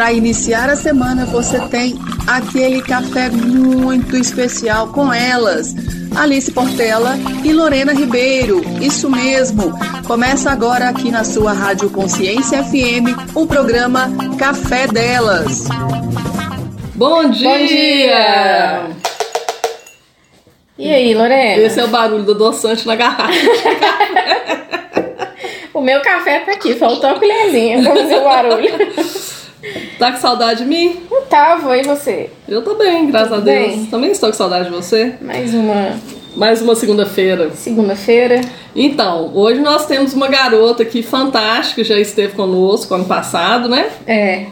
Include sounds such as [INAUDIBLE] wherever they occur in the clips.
para iniciar a semana você tem aquele café muito especial com elas. Alice Portela e Lorena Ribeiro. Isso mesmo. Começa agora aqui na sua Rádio Consciência FM o programa Café Delas. Bom dia! Bom dia! E aí, Lorena? Esse é o barulho do adoçante na garrafa. [LAUGHS] o meu café tá aqui, faltou a colherzinha pra fazer o barulho. [LAUGHS] Tá com saudade de mim? Não tava, e você? Eu tô bem, graças Tudo a Deus. Bem? Também estou com saudade de você. Mais uma. Mais uma segunda-feira. Segunda-feira. Então, hoje nós temos uma garota aqui fantástica, já esteve conosco ano passado, né? É.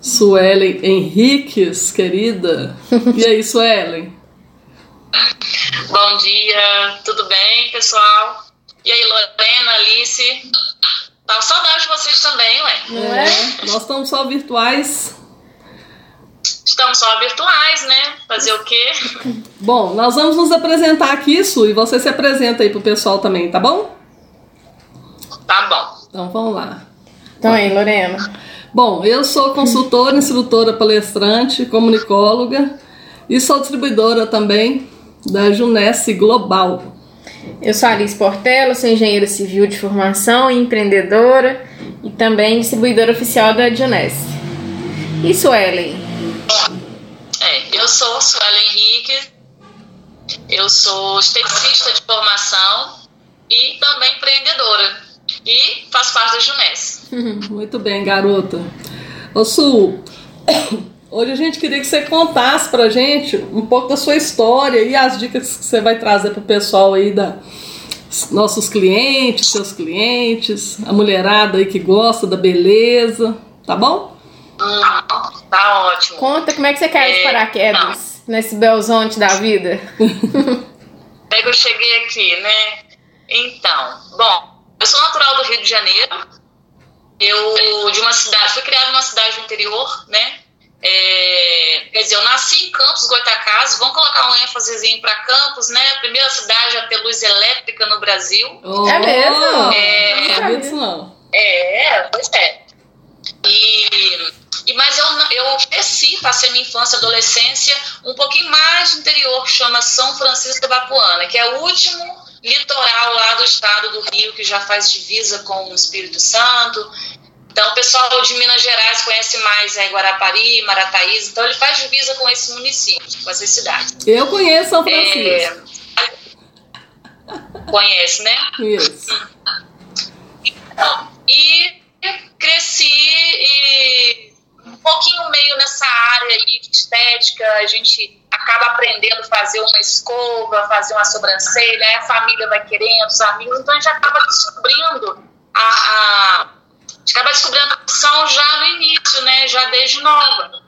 Suelen Henriques, querida. E aí, Suelen? Bom dia, tudo bem, pessoal? E aí, Lorena, Alice? Tava saudade de vocês também, ué. Não é? Nós estamos só virtuais. Estamos só virtuais, né? Fazer o quê? Bom, nós vamos nos apresentar aqui, Su, e você se apresenta aí pro pessoal também, tá bom? Tá bom. Então vamos lá. Então aí, Lorena. Bom, eu sou consultora, instrutora, palestrante, comunicóloga e sou distribuidora também da Junesse Global. Eu sou Alice Portela, sou engenheira civil de formação e empreendedora e também distribuidora oficial da Junesse. E Suelen? É, eu sou Suelen Henrique, eu sou esteticista de formação e também empreendedora e faço parte da Junesse. [LAUGHS] Muito bem, garota. Ô Su, Hoje a gente queria que você contasse pra gente um pouco da sua história e as dicas que você vai trazer pro pessoal aí da nossos clientes, seus clientes, a mulherada aí que gosta da beleza, tá bom? Hum, tá ótimo. Conta como é que você quer é, paraquedas não. nesse belzonte da vida. [LAUGHS] É que eu cheguei aqui, né? Então, bom, eu sou natural do Rio de Janeiro. Eu de uma cidade, fui criada numa cidade do interior, né? É, quer dizer, eu nasci em Campos, Goitacazes, vamos colocar um ênfasezinho para Campos, né? A primeira cidade a ter luz elétrica no Brasil. Oh, é mesmo? É, não isso não. É, pois é. E, e, mas eu, eu cresci, passei minha infância, adolescência, um pouquinho mais de interior, que chama São Francisco da Bapuana, que é o último litoral lá do estado do Rio, que já faz divisa com o Espírito Santo. Então, o pessoal de Minas Gerais conhece mais é, Guarapari, Marataízes, então ele faz divisa com esses municípios, com essas cidades. Eu conheço São Francisco. É... Conhece, né? Isso. Então, e cresci e um pouquinho meio nessa área de estética, a gente acaba aprendendo a fazer uma escova, fazer uma sobrancelha, aí a família vai querendo, os amigos, então a gente acaba descobrindo a, a acaba descobrindo a profissão já no início, né? Já desde nova.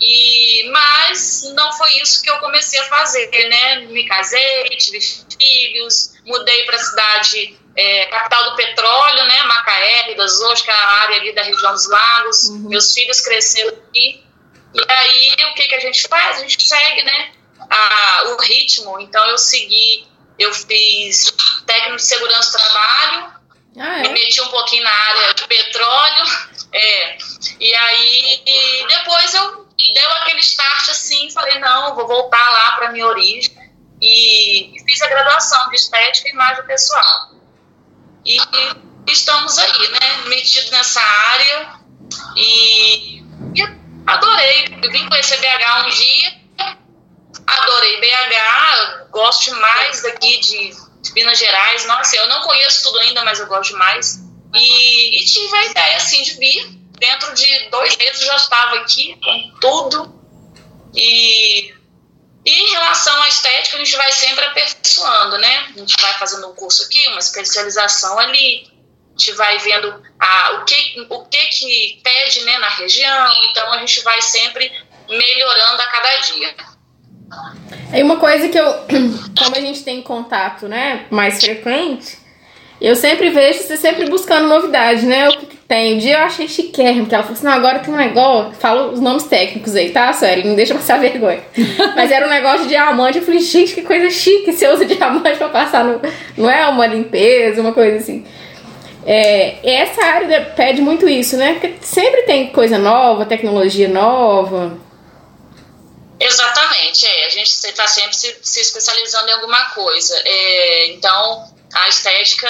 E, mas não foi isso que eu comecei a fazer, né? Me casei, tive filhos, mudei para a cidade é, capital do petróleo, né? Macaé, das Ostras, que é a área ali da região dos lagos. Uhum. Meus filhos cresceram aqui. E aí, o que, que a gente faz? A gente segue, né? A, o ritmo. Então, eu segui, eu fiz técnico de segurança do trabalho, ah, é? Me meti um pouquinho na área de petróleo. É. E aí e depois eu deu aquele start assim, falei, não, vou voltar lá para minha origem. E, fiz a graduação de estética e imagem pessoal. E, e estamos aí, né? Metido nessa área. E, e adorei. Eu vim conhecer BH um dia. Adorei BH, gosto mais daqui de Minas Gerais. Nossa, eu não conheço tudo ainda, mas eu gosto demais. E, e tive a ideia, assim, de vir. Dentro de dois meses já estava aqui com tudo. E, e em relação à estética, a gente vai sempre aperfeiçoando, né? A gente vai fazendo um curso aqui, uma especialização ali. A gente vai vendo a, o, que, o que que pede né, na região. Então, a gente vai sempre melhorando a cada dia. É uma coisa que eu, [CLEARS THROAT] como a gente tem contato, né, mais frequente, eu sempre vejo você sempre buscando novidade, né? O que, tem? Um dia eu achei chiquérrimo, que ela falou assim: não, agora tem um negócio. Fala os nomes técnicos aí, tá, Sueli? Não deixa passar [LAUGHS] vergonha. Mas era um negócio de diamante. Eu falei: gente, que coisa chique. Você usa [LAUGHS] diamante pra passar no. Não é uma limpeza, uma coisa assim. É, essa área pede muito isso, né? Porque sempre tem coisa nova, tecnologia nova. Exatamente, é. A gente está sempre se, se, especializando em alguma coisa. É, então, a estética,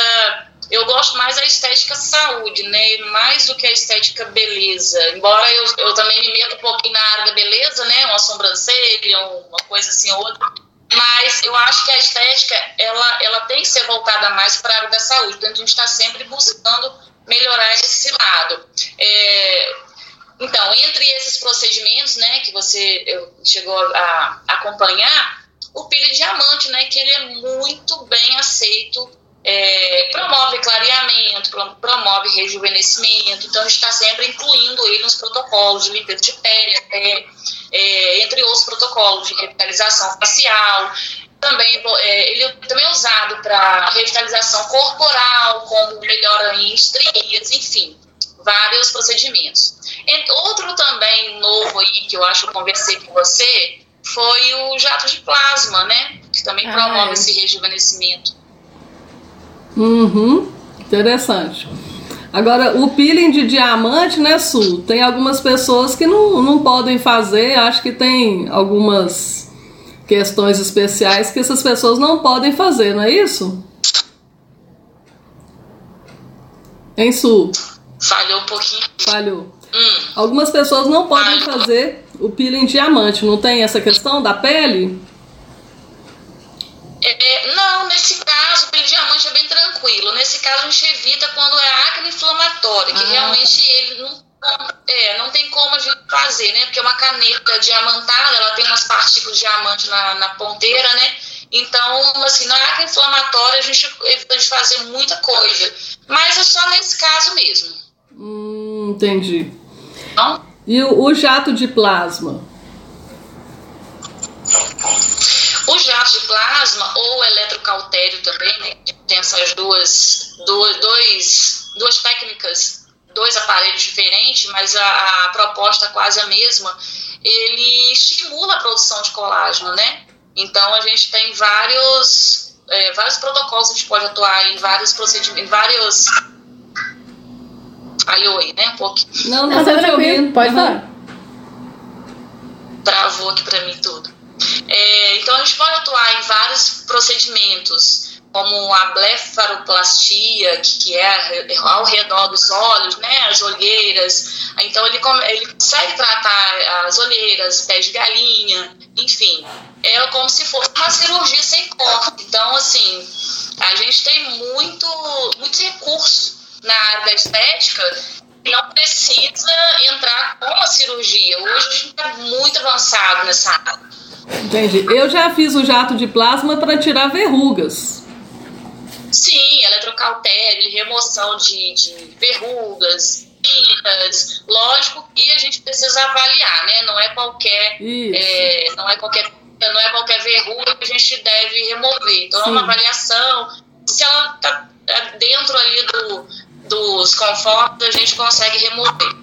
eu gosto mais da estética saúde, né? Mais do que a estética beleza. Embora eu, eu também me meto um pouquinho na área da beleza, né? Uma sobrancelha, uma coisa assim, outra. Mas eu acho que a estética, ela, ela tem que ser voltada mais para a área da saúde. Então, a gente está sempre buscando melhorar esse lado. É, então, entre esses procedimentos, né, que você chegou a acompanhar, o pilha diamante, né, que ele é muito bem aceito, é, promove clareamento, promove rejuvenescimento, então a gente está sempre incluindo ele nos protocolos de limpeza de pele, é, é, entre outros protocolos de revitalização facial, também é, ele também é usado para revitalização corporal, como melhora em estrias, enfim vários procedimentos. Outro também novo aí que eu acho que eu conversei com você foi o jato de plasma, né? Que também ah, promove é. esse rejuvenescimento. Uhum, interessante. Agora, o peeling de diamante, né, Su? Tem algumas pessoas que não, não podem fazer, acho que tem algumas questões especiais que essas pessoas não podem fazer, não é isso? Em Su? Falhou um pouquinho. Falhou. Hum. Algumas pessoas não podem fazer o peeling diamante, não tem essa questão da pele? É, não, nesse caso, o peeling diamante é bem tranquilo. Nesse caso, a gente evita quando é acne inflamatória, que ah. realmente ele não, é, não tem como a gente fazer, né? Porque uma caneta diamantada, ela tem umas partículas de diamante na, na ponteira, né? Então, assim, na acne inflamatória, a gente evita de fazer muita coisa. Mas é só nesse caso mesmo. Hum, entendi. E o, o, jato de plasma? O jato de plasma ou eletrocautério também, né? Tem essas duas, duas, dois, duas técnicas, dois aparelhos diferentes, mas a, a proposta é quase a mesma. Ele estimula a produção de colágeno, né? Então a gente tem vários, é, vários protocolos, a gente pode atuar em vários procedimentos, em vários falhou aí, né? Um pouquinho. Não, não, tá tranquilo, pode falar. Travou aqui para mim tudo. É, então, a gente pode atuar em vários procedimentos, como a blefaroplastia, que é ao redor dos olhos, né, as olheiras. Então, ele, ele consegue tratar as olheiras, pés de galinha, enfim. É como se fosse uma cirurgia sem corte. Então, assim, a gente tem muito, muito recurso na área da estética não precisa entrar com a cirurgia. Hoje a gente está muito avançado nessa área. Entendi. Eu já fiz o jato de plasma para tirar verrugas. Sim, eletrocautério, remoção de, de verrugas, pintas. Lógico que a gente precisa avaliar, né? Não é qualquer, é, não é qualquer, não é qualquer verruga que a gente deve remover. Então Sim. é uma avaliação. Se ela está dentro ali do, dos confortos, a gente consegue remover.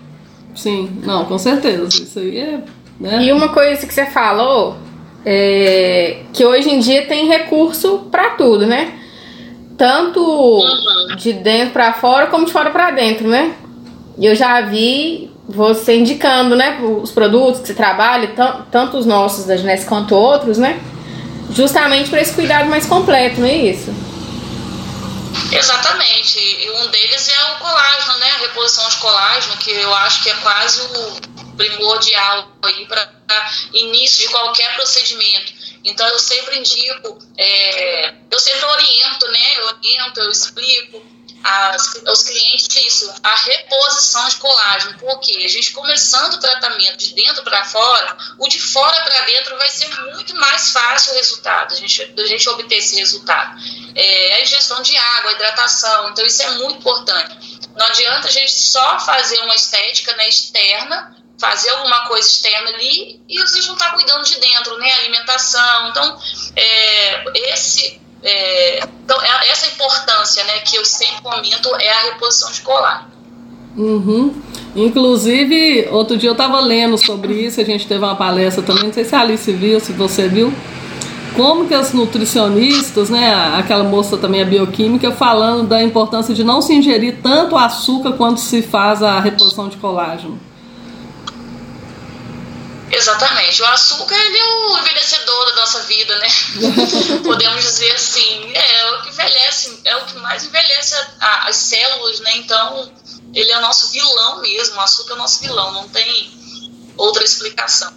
Sim, não, com certeza. Isso aí é. Né? E uma coisa que você falou é que hoje em dia tem recurso para tudo, né? Tanto uhum. de dentro para fora como de fora para dentro, né? E eu já vi você indicando, né, os produtos que você trabalha, tanto os nossos da Ginés quanto outros, né? Justamente para esse cuidado mais completo, não é isso? Exatamente. E um deles é o colágeno, né? A reposição de colágeno, que eu acho que é quase o primordial aí para início de qualquer procedimento. Então eu sempre indico, é, eu sempre oriento, né? Eu oriento, eu explico as, aos clientes isso, a reposição de colágeno, porque a gente começando o tratamento de dentro para fora, o de fora para dentro vai ser muito mais fácil o resultado, a gente, a gente obter esse resultado. É, a ingestão de água, a hidratação, então isso é muito importante. Não adianta a gente só fazer uma estética né, externa, fazer alguma coisa externa ali e a gente não está cuidando de dentro, né? Alimentação. Então, é, esse é, então, é, essa importância né, que eu sempre comento é a reposição escolar. Uhum. Inclusive, outro dia eu estava lendo sobre isso, a gente teve uma palestra também, não sei se a Alice viu, se você viu, como que as nutricionistas, né, aquela moça também a bioquímica, falando da importância de não se ingerir tanto açúcar quando se faz a reposição de colágeno. Exatamente. O açúcar ele é o envelhecedor da nossa vida, né? [LAUGHS] Podemos dizer assim, é, é, o que envelhece, é o que mais envelhece a, as células, né? Então, ele é o nosso vilão mesmo, o açúcar é o nosso vilão, não tem outra explicação.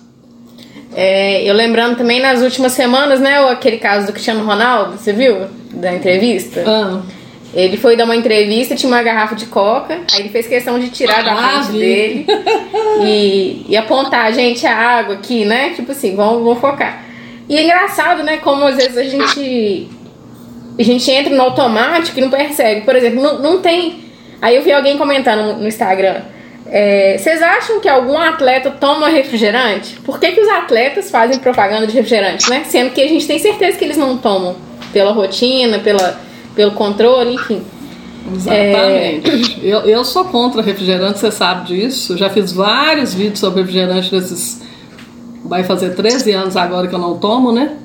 É, eu lembrando também nas últimas semanas, né, aquele caso do Cristiano Ronaldo, você viu? Da entrevista? Ah. Ele foi dar uma entrevista, tinha uma garrafa de coca, aí ele fez questão de tirar da Ah, frente vi. dele [LAUGHS] e, e apontar, gente, a água aqui, né? Tipo assim, vamos, vamos focar. E é engraçado, né, como às vezes a gente a gente entra no automático e não percebe. Por exemplo, não, não tem. Aí eu vi alguém comentando no- Instagram. é, Vocês acham que algum atleta toma refrigerante? Por que, que os atletas fazem propaganda de refrigerante, né? Sendo que a gente tem certeza que eles não tomam pela rotina, pela, pelo controle, enfim. Exatamente. Eu, eu sou contra refrigerante, você sabe disso. Eu já fiz vários vídeos sobre refrigerante nesses. Vai fazer 13 anos agora que eu não tomo, né?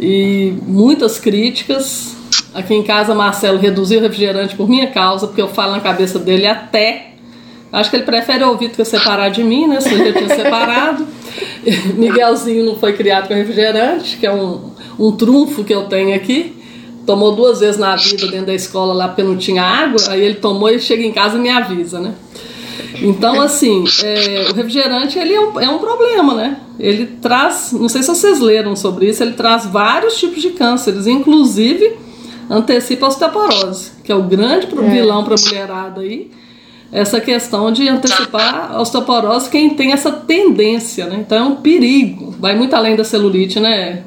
E muitas críticas. Aqui em casa, Marcelo reduziu o refrigerante por minha causa, porque eu falo na cabeça dele até. Acho que ele prefere ouvir do que separar de mim, né? Se já tinha separado. [LAUGHS] Miguelzinho não foi criado com refrigerante, que é um, um trunfo que eu tenho aqui. Tomou duas vezes na vida dentro da escola lá porque não tinha água, aí ele tomou e chega em casa e me avisa, né? Então, assim, é, o refrigerante ele é um, é um problema, né? Ele traz, não sei se vocês leram sobre isso, ele traz vários tipos de cânceres, inclusive antecipa a osteoporose, que é o grande pro- vilão para a mulherada aí. Essa questão de antecipar a osteoporose, quem tem essa tendência, né? Então é um perigo. Vai muito além da celulite, né?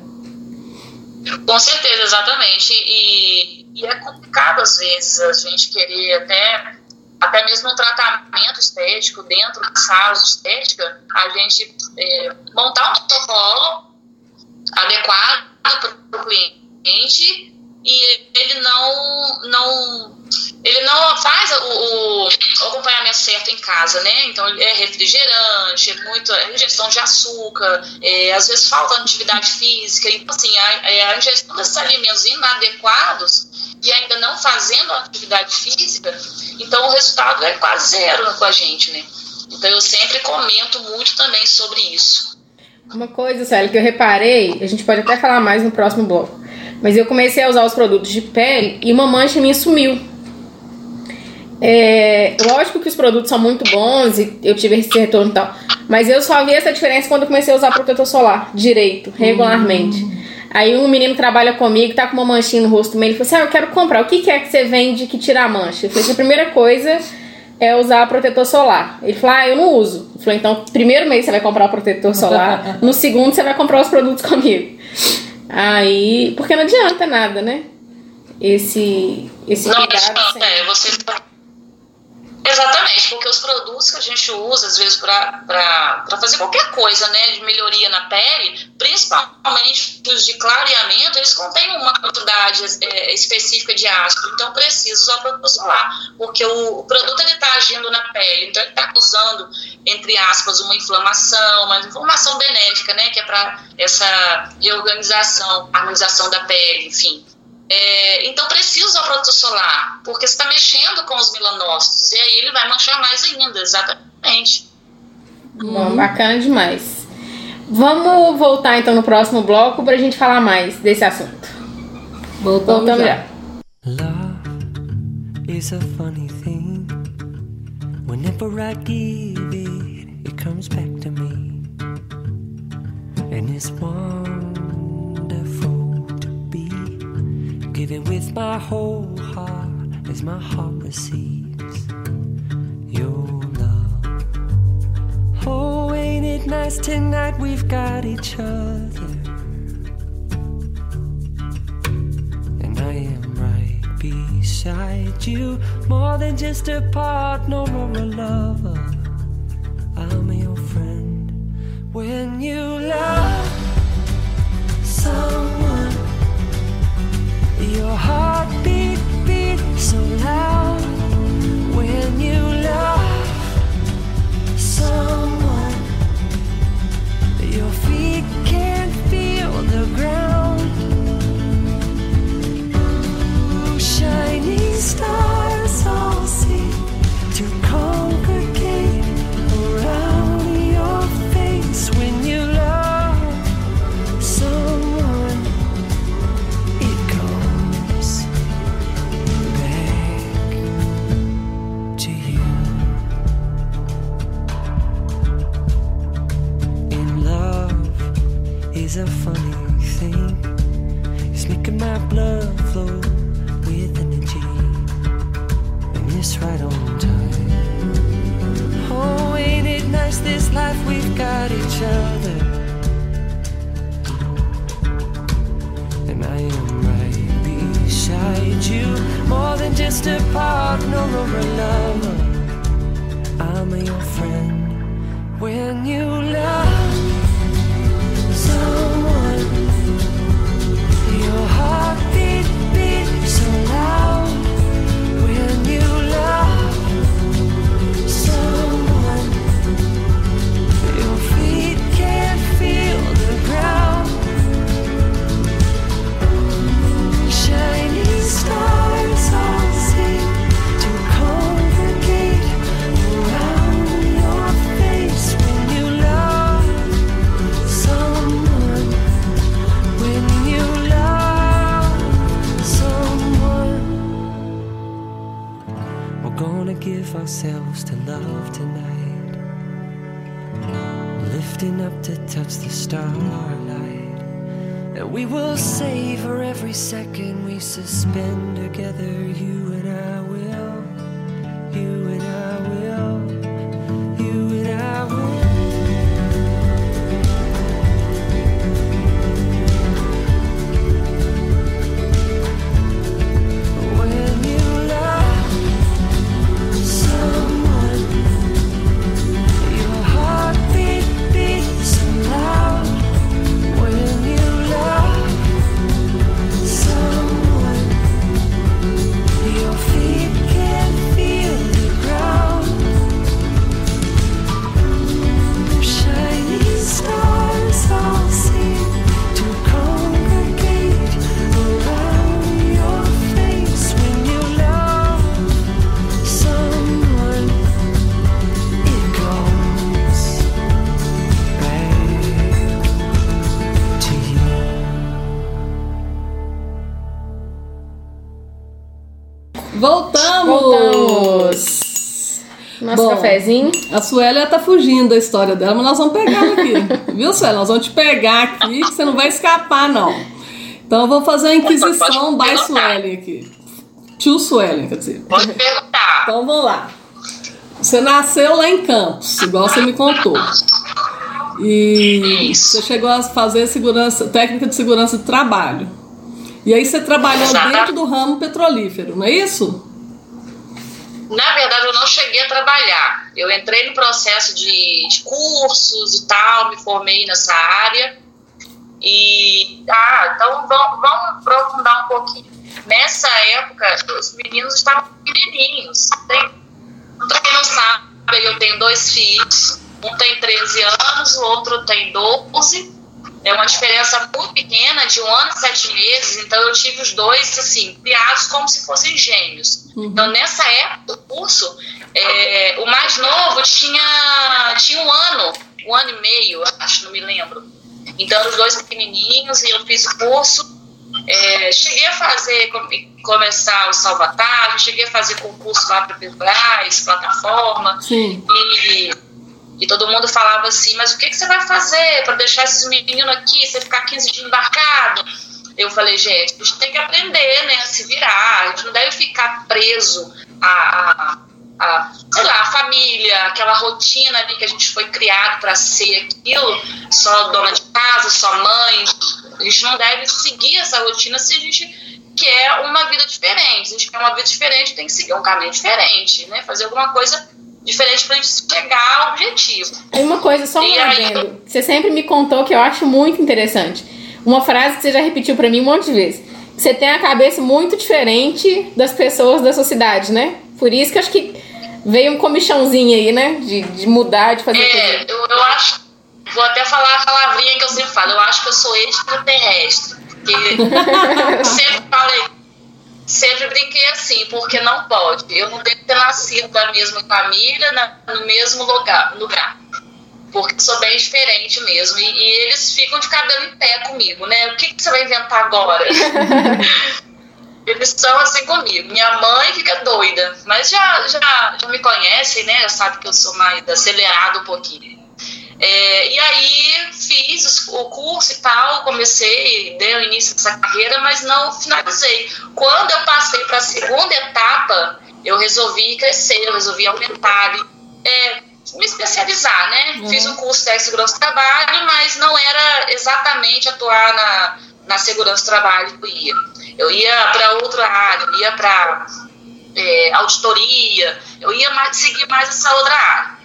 Com certeza, exatamente. E, e é complicado, às vezes, a gente querer até, até mesmo um tratamento estético dentro da sala de estética, a gente é, montar um protocolo adequado para o cliente e ele não, não ele não faz o, o- acompanhamento certo em casa, né? Então ele é refrigerante, é muito é ingestão de açúcar, é, às vezes falta atividade física, então assim, a, é, a ingestão desses alimentos inadequados e ainda não fazendo atividade física, então o resultado é quase zero com a gente, né? Então eu sempre comento muito também sobre isso. Uma coisa, Célio, que eu reparei, a gente pode até falar mais no próximo bloco, mas eu comecei a usar os produtos de pele e uma mancha minha sumiu. É, lógico que os produtos são muito bons e eu tive esse retorno e tal, mas eu só vi essa diferença quando eu comecei a usar protetor solar direito, regularmente. Aí um menino trabalha comigo, tá com uma manchinha no rosto também, ele falou assim: Ah, eu quero comprar. O que, que é que você vende que tira a mancha? Eu falei: a primeira coisa é usar protetor solar. Ele falou: Ah, eu não uso. Eu falei: Então, primeiro mês você vai comprar o protetor solar, [LAUGHS] no segundo você vai comprar os produtos comigo. Aí, porque não adianta nada, né? Esse, esse Não cuidado. sem- é, você. Exatamente, porque os produtos que a gente usa, às vezes, para fazer qualquer coisa, né, de melhoria na pele, principalmente os de clareamento, eles contêm uma quantidade é, específica de ácido, então precisa usar protetor solar, porque o, o produto está agindo na pele, então ele está causando, entre aspas, uma inflamação, uma inflamação benéfica, né, que é para essa reorganização, harmonização da pele, enfim. É, então precisa usar protetor solar, porque você está mexendo com os melanócitos, e aí ele vai manchar mais ainda, exatamente. Bom, bacana demais. Vamos voltar então no próximo bloco pra gente falar mais desse assunto. Voltamos, Voltamos já. já. Love is a funny my whole heart as my heart receives your love. Oh, ain't it nice tonight? We've got each other. And I am right beside you. More than just a partner or a lover. I'm your friend. When you love someone, your heart beat, beat so loud. A Suélia tá fugindo da história dela, mas nós vamos pegar ela aqui. [LAUGHS] Viu, Suélia? Nós vamos te pegar aqui, que você não vai escapar, não. Então eu vou fazer a Inquisição by Suelen aqui. Tio Suelen, quer dizer. Pode perguntar. Então vamos lá. Você nasceu lá em Campos, igual você me contou. E Isso. você chegou a fazer segurança, técnica de segurança de trabalho. E aí você trabalhou Exato. dentro do ramo petrolífero, não é isso? Na verdade, eu não cheguei a trabalhar. Eu entrei no processo de, de cursos e tal, me formei nessa área. E, ah, então vamos, vamos aprofundar um pouquinho. Nessa época, os meninos estavam pequenininhos. Tem, pra quem não sabe, eu tenho dois filhos. Um tem 13 anos, o outro tem 12. É uma diferença muito pequena, de um ano e sete meses. Então, eu tive os dois, assim, criados como se fossem gêmeos. Então, nessa época do curso, é, o mais novo tinha, tinha um ano, um ano e meio, acho, não me lembro. Então, os dois pequenininhos e eu fiz o curso. É, cheguei a fazer, come- começar o salvatagem, cheguei a fazer concurso lá para Petrobras, plataforma. Sim. E, e todo mundo falava assim, mas o que, que você vai fazer para deixar esses meninos aqui, você ficar 15 dias embarcado? Eu falei, gente, a gente tem que aprender, né, a se virar, a gente não deve ficar preso a, a, a, sei lá, a família, aquela rotina ali que a gente foi criado para ser aquilo, só dona de casa, só mãe. A gente não deve seguir essa rotina se a gente quer uma vida diferente. A gente quer uma vida diferente, tem que seguir um caminho diferente, né? Fazer alguma coisa diferente pra gente chegar ao objetivo. Uma coisa, só um adendo. Você sempre me contou que eu acho muito interessante. Uma frase que você já repetiu pra mim um monte de vezes. Você tem a cabeça muito diferente das pessoas da sua cidade, né? Por isso que eu acho que veio um comichãozinho aí, né? De, de mudar, de fazer É, eu, eu acho. Vou até falar a palavrinha que eu sempre falo. Eu acho que eu sou extraterrestre. Porque [LAUGHS] sempre falei. Sempre brinquei assim, porque não pode. Eu não devo ter nascido da mesma família, na- no mesmo lugar. lugar. Porque sou bem diferente mesmo. E, e eles ficam de cabelo em pé comigo, né? O que, que você vai inventar agora? [LAUGHS] Eles são assim comigo. Minha mãe fica doida, mas já, já, já me conhecem, né? Já sabe que eu sou mais acelerado um pouquinho. É, e aí fiz o curso e tal, comecei, dei o início dessa carreira, mas não finalizei. Quando eu passei para a segunda etapa, eu resolvi crescer, eu resolvi aumentar, é, me especializar, né? Uhum. Fiz o curso de segurança do trabalho, mas não era exatamente atuar na, na segurança do trabalho que eu ia. Eu ia para outra área, eu ia para é, auditoria, eu ia mais, seguir mais essa outra área.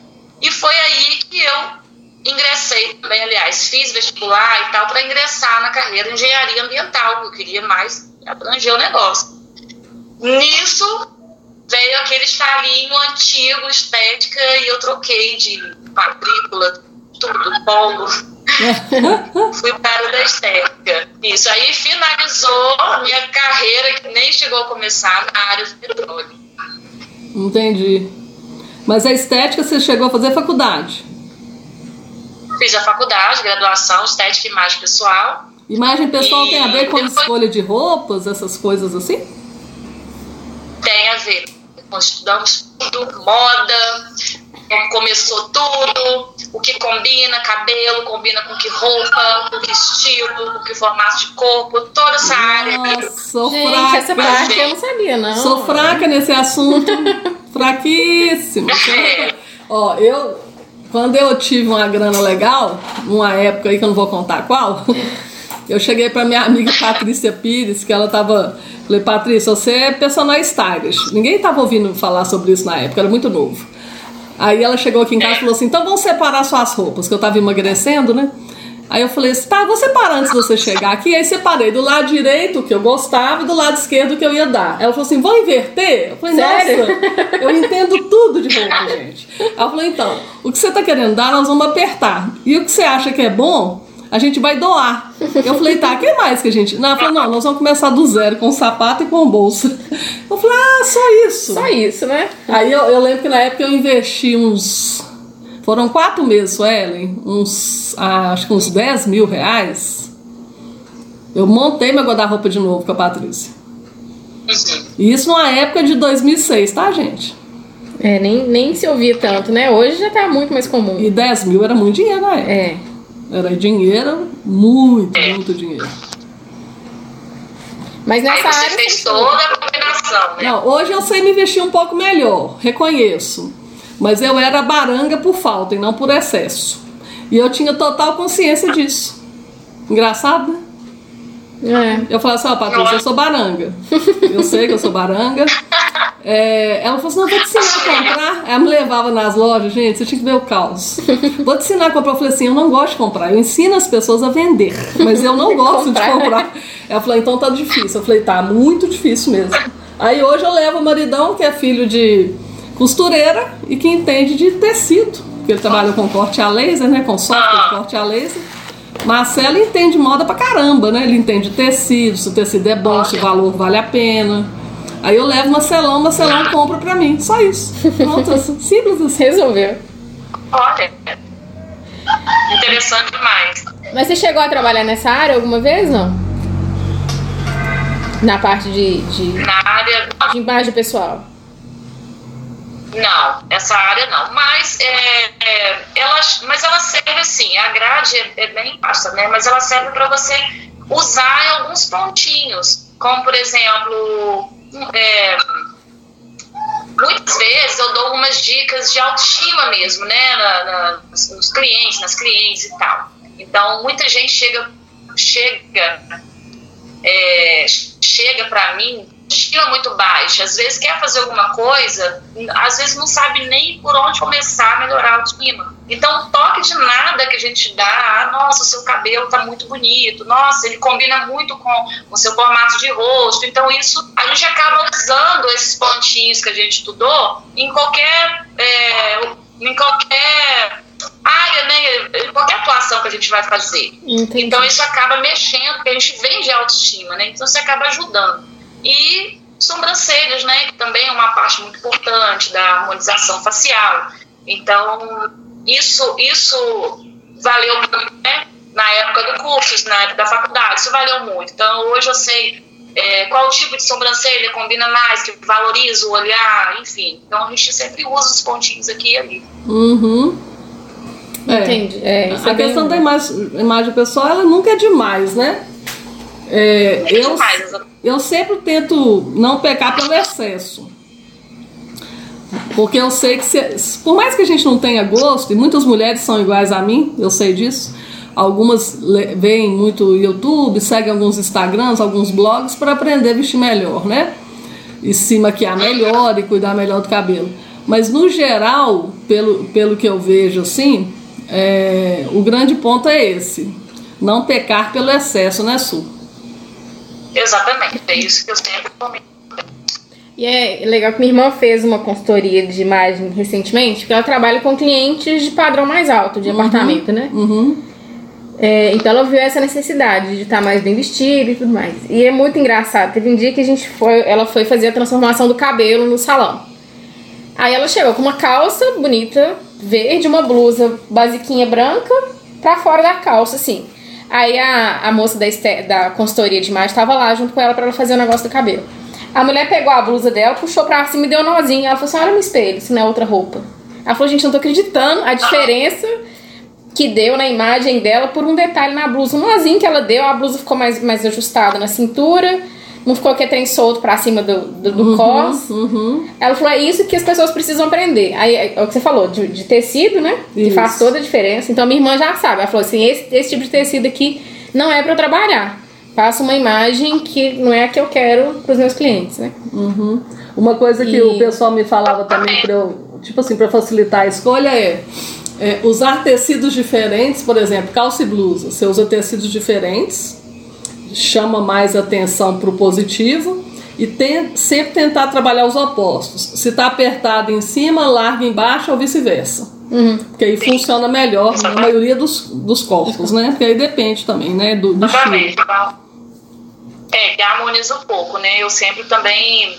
E foi aí que eu ingressei também, aliás, fiz vestibular e tal, para ingressar na carreira de engenharia ambiental, que eu queria mais abranger o negócio. Nisso veio aquele estalinho antigo, estética, e eu troquei de matrícula, tudo, polo. [LAUGHS] Fui para da estética. Isso aí finalizou minha carreira, que nem chegou a começar na área de petróleo. Entendi. Mas a estética você chegou a fazer faculdade? Fiz a faculdade, graduação, estética e imagem pessoal. Imagem pessoal e tem a ver com depois... escolha de roupas, essas coisas assim? Tem a ver. Nós estudamos tudo, moda, como começou tudo, o que combina, cabelo, combina com que roupa, com que estilo, com que formato de corpo, toda essa Nossa, área. Sou Gente, fraca. essa parte eu não sabia, não. Sou fraca nesse assunto. [LAUGHS] Fraquíssima. [LAUGHS] Ó, eu. Quando eu tive uma grana legal, numa época aí que eu não vou contar qual, [LAUGHS] eu cheguei pra minha amiga Patrícia Pires, que ela tava. Falei, Patrícia, você é personal stylist. Ninguém tava ouvindo falar sobre isso na época, era muito novo. Aí ela chegou aqui em casa e falou assim: então vamos separar suas roupas, que eu tava emagrecendo, né? Aí eu falei assim: tá, vou separar antes de você chegar aqui. Aí separei do lado direito, que eu gostava, e do lado esquerdo, que eu ia dar. Ela falou assim: vamos inverter? Eu falei: Sério? nossa, eu entendo tudo de roupa, gente. Ela falou: então, o que você tá querendo dar, nós vamos apertar. E o que você acha que é bom, a gente vai doar. Eu falei, tá, o que mais que a gente. Não, ela falou, não, nós vamos começar do zero, com sapato e com bolsa. Eu falei, ah, só isso. Só isso, né? Aí eu, eu lembro que na época eu investi uns. Foram quatro meses, Suelen, uns. ah, acho que uns 10 mil reais. Eu montei meu guarda-roupa de novo com a Patrícia. E isso numa época de 2006, tá, gente? É, nem, nem se ouvia tanto, né? Hoje já tá muito mais comum. E 10 mil era muito dinheiro na época. É. Era dinheiro, muito, muito dinheiro. Mas Aí nessa você área. fez toda a combinação, né? Não, hoje eu sei me investir um pouco melhor, reconheço. Mas eu era baranga por falta e não por excesso. E eu tinha total consciência disso. Engraçado, né? É. Eu falava assim, ó, Patrícia, eu sou baranga. [LAUGHS] Eu sei que eu sou baranga. É, ela falou assim, não, vou te ensinar a comprar. Ela me levava nas lojas, gente, você tinha que ver o caos. [LAUGHS] Vou te ensinar a comprar. Eu falei assim, eu não gosto de comprar. Eu ensino as pessoas a vender, mas eu não [LAUGHS] gosto de comprar. Ela falou, então tá difícil. Eu falei, tá, muito difícil mesmo. Aí hoje eu levo o maridão, que é filho de costureira e que entende de tecido. Porque ele trabalha com corte a laser, né? Com software de corte a laser. Marcelo entende moda pra caramba, né? Ele entende tecido, se o tecido é bom, se o valor vale a pena. Aí eu levo Marcelão, Marcelão compra pra mim. Só isso. Pronto, assim, simples assim. Resolveu. Olha, interessante demais. Mas você chegou a trabalhar nessa área alguma vez, não? Na parte de, de, Na área, de imagem pessoal. Não, essa área não. Mas, é, é, ela, mas ela serve assim, a grade é, é bem vasta, né? Mas ela serve para você usar em alguns pontinhos. Como, por exemplo, é, muitas vezes eu dou umas dicas de autoestima mesmo, né? Na, na, nos, nos clientes, nas clientes e tal. Então, muita gente chega, chega, é, chega para mim estima muito baixa, às vezes quer fazer alguma coisa, às vezes não sabe nem por onde começar a melhorar a autoestima. Então, um toque de nada que a gente dá, ah, nossa, o seu cabelo tá muito bonito, nossa, ele combina muito com o seu formato de rosto. Então, isso a gente acaba usando esses pontinhos que a gente estudou em qualquer, é, em qualquer área, né, em qualquer atuação que a gente vai fazer. Entendi. Então, isso acaba mexendo, porque a gente vem de autoestima, né? Então, você acaba ajudando. E sobrancelhas, né? Que também é uma parte muito importante da harmonização facial. Então, isso, isso valeu muito, né? Na época do curso, na época da faculdade, isso valeu muito. Então, hoje eu sei é, qual tipo de sobrancelha combina mais, que valoriza o olhar, enfim. Então, a gente sempre usa os pontinhos aqui e ali. Uhum. É. Entendi. É, a é bem- questão da imagem, imagem pessoal, ela nunca é demais, né? É, É eu, demais, eu sempre tento não pecar pelo excesso. Porque eu sei que, se- por mais que a gente não tenha gosto, e muitas mulheres são iguais a mim, eu sei disso. Algumas veem muito YouTube, seguem alguns Instagrams, alguns blogs para aprender a vestir melhor, né? E se maquiar melhor e cuidar melhor do cabelo. Mas no geral, pelo, pelo que eu vejo assim, é, o grande ponto é esse. Não pecar pelo excesso, né, Su? Exatamente, é isso que eu sempre comento. E é legal que minha irmã fez uma consultoria de imagem recentemente, porque ela trabalha com clientes de padrão mais alto, de apartamento, né? Uhum. É, então ela viu essa necessidade de estar mais bem vestida e tudo mais. E é muito engraçado. Teve um dia que a gente foi, ela foi fazer a transformação do cabelo no salão. Aí ela chegou com uma calça bonita, verde, uma blusa basiquinha branca, pra fora da calça, assim. Aí a, a moça da, este- da consultoria de imagem tava lá junto com ela pra ela fazer o negócio do cabelo. A mulher pegou a blusa dela, puxou pra cima e deu um nozinho. Ela falou assim: olha no espelho, se não é outra roupa. Ela falou, gente, não tô acreditando a diferença que deu na imagem dela por um detalhe na blusa. Um nozinho que ela deu, a blusa ficou mais, mais ajustada na cintura, não ficou aquele trem solto pra cima do, do, do cos. Uhum. Ela falou, é isso que as pessoas precisam aprender. Aí é o que você falou, de, de tecido, né? Que Isso. faz toda a diferença. Então minha irmã já sabe. Ela falou assim, esse, esse tipo de tecido aqui não é pra eu trabalhar. Faça uma imagem que não é a que eu quero pros meus clientes, né? Uhum. Uma coisa que E- o pessoal me falava também para eu, tipo assim, para facilitar a escolha é, é usar tecidos diferentes, por exemplo, calça e blusa. Você usa tecidos diferentes, chama mais atenção para o positivo e tem, sempre tentar trabalhar os opostos. Se está apertado em cima, larga embaixo ou vice-versa. Porque aí funciona melhor na maioria dos, dos corpos, né? Porque aí depende também, né? Do, do. Exatamente. É, que harmoniza um pouco, né? Eu sempre também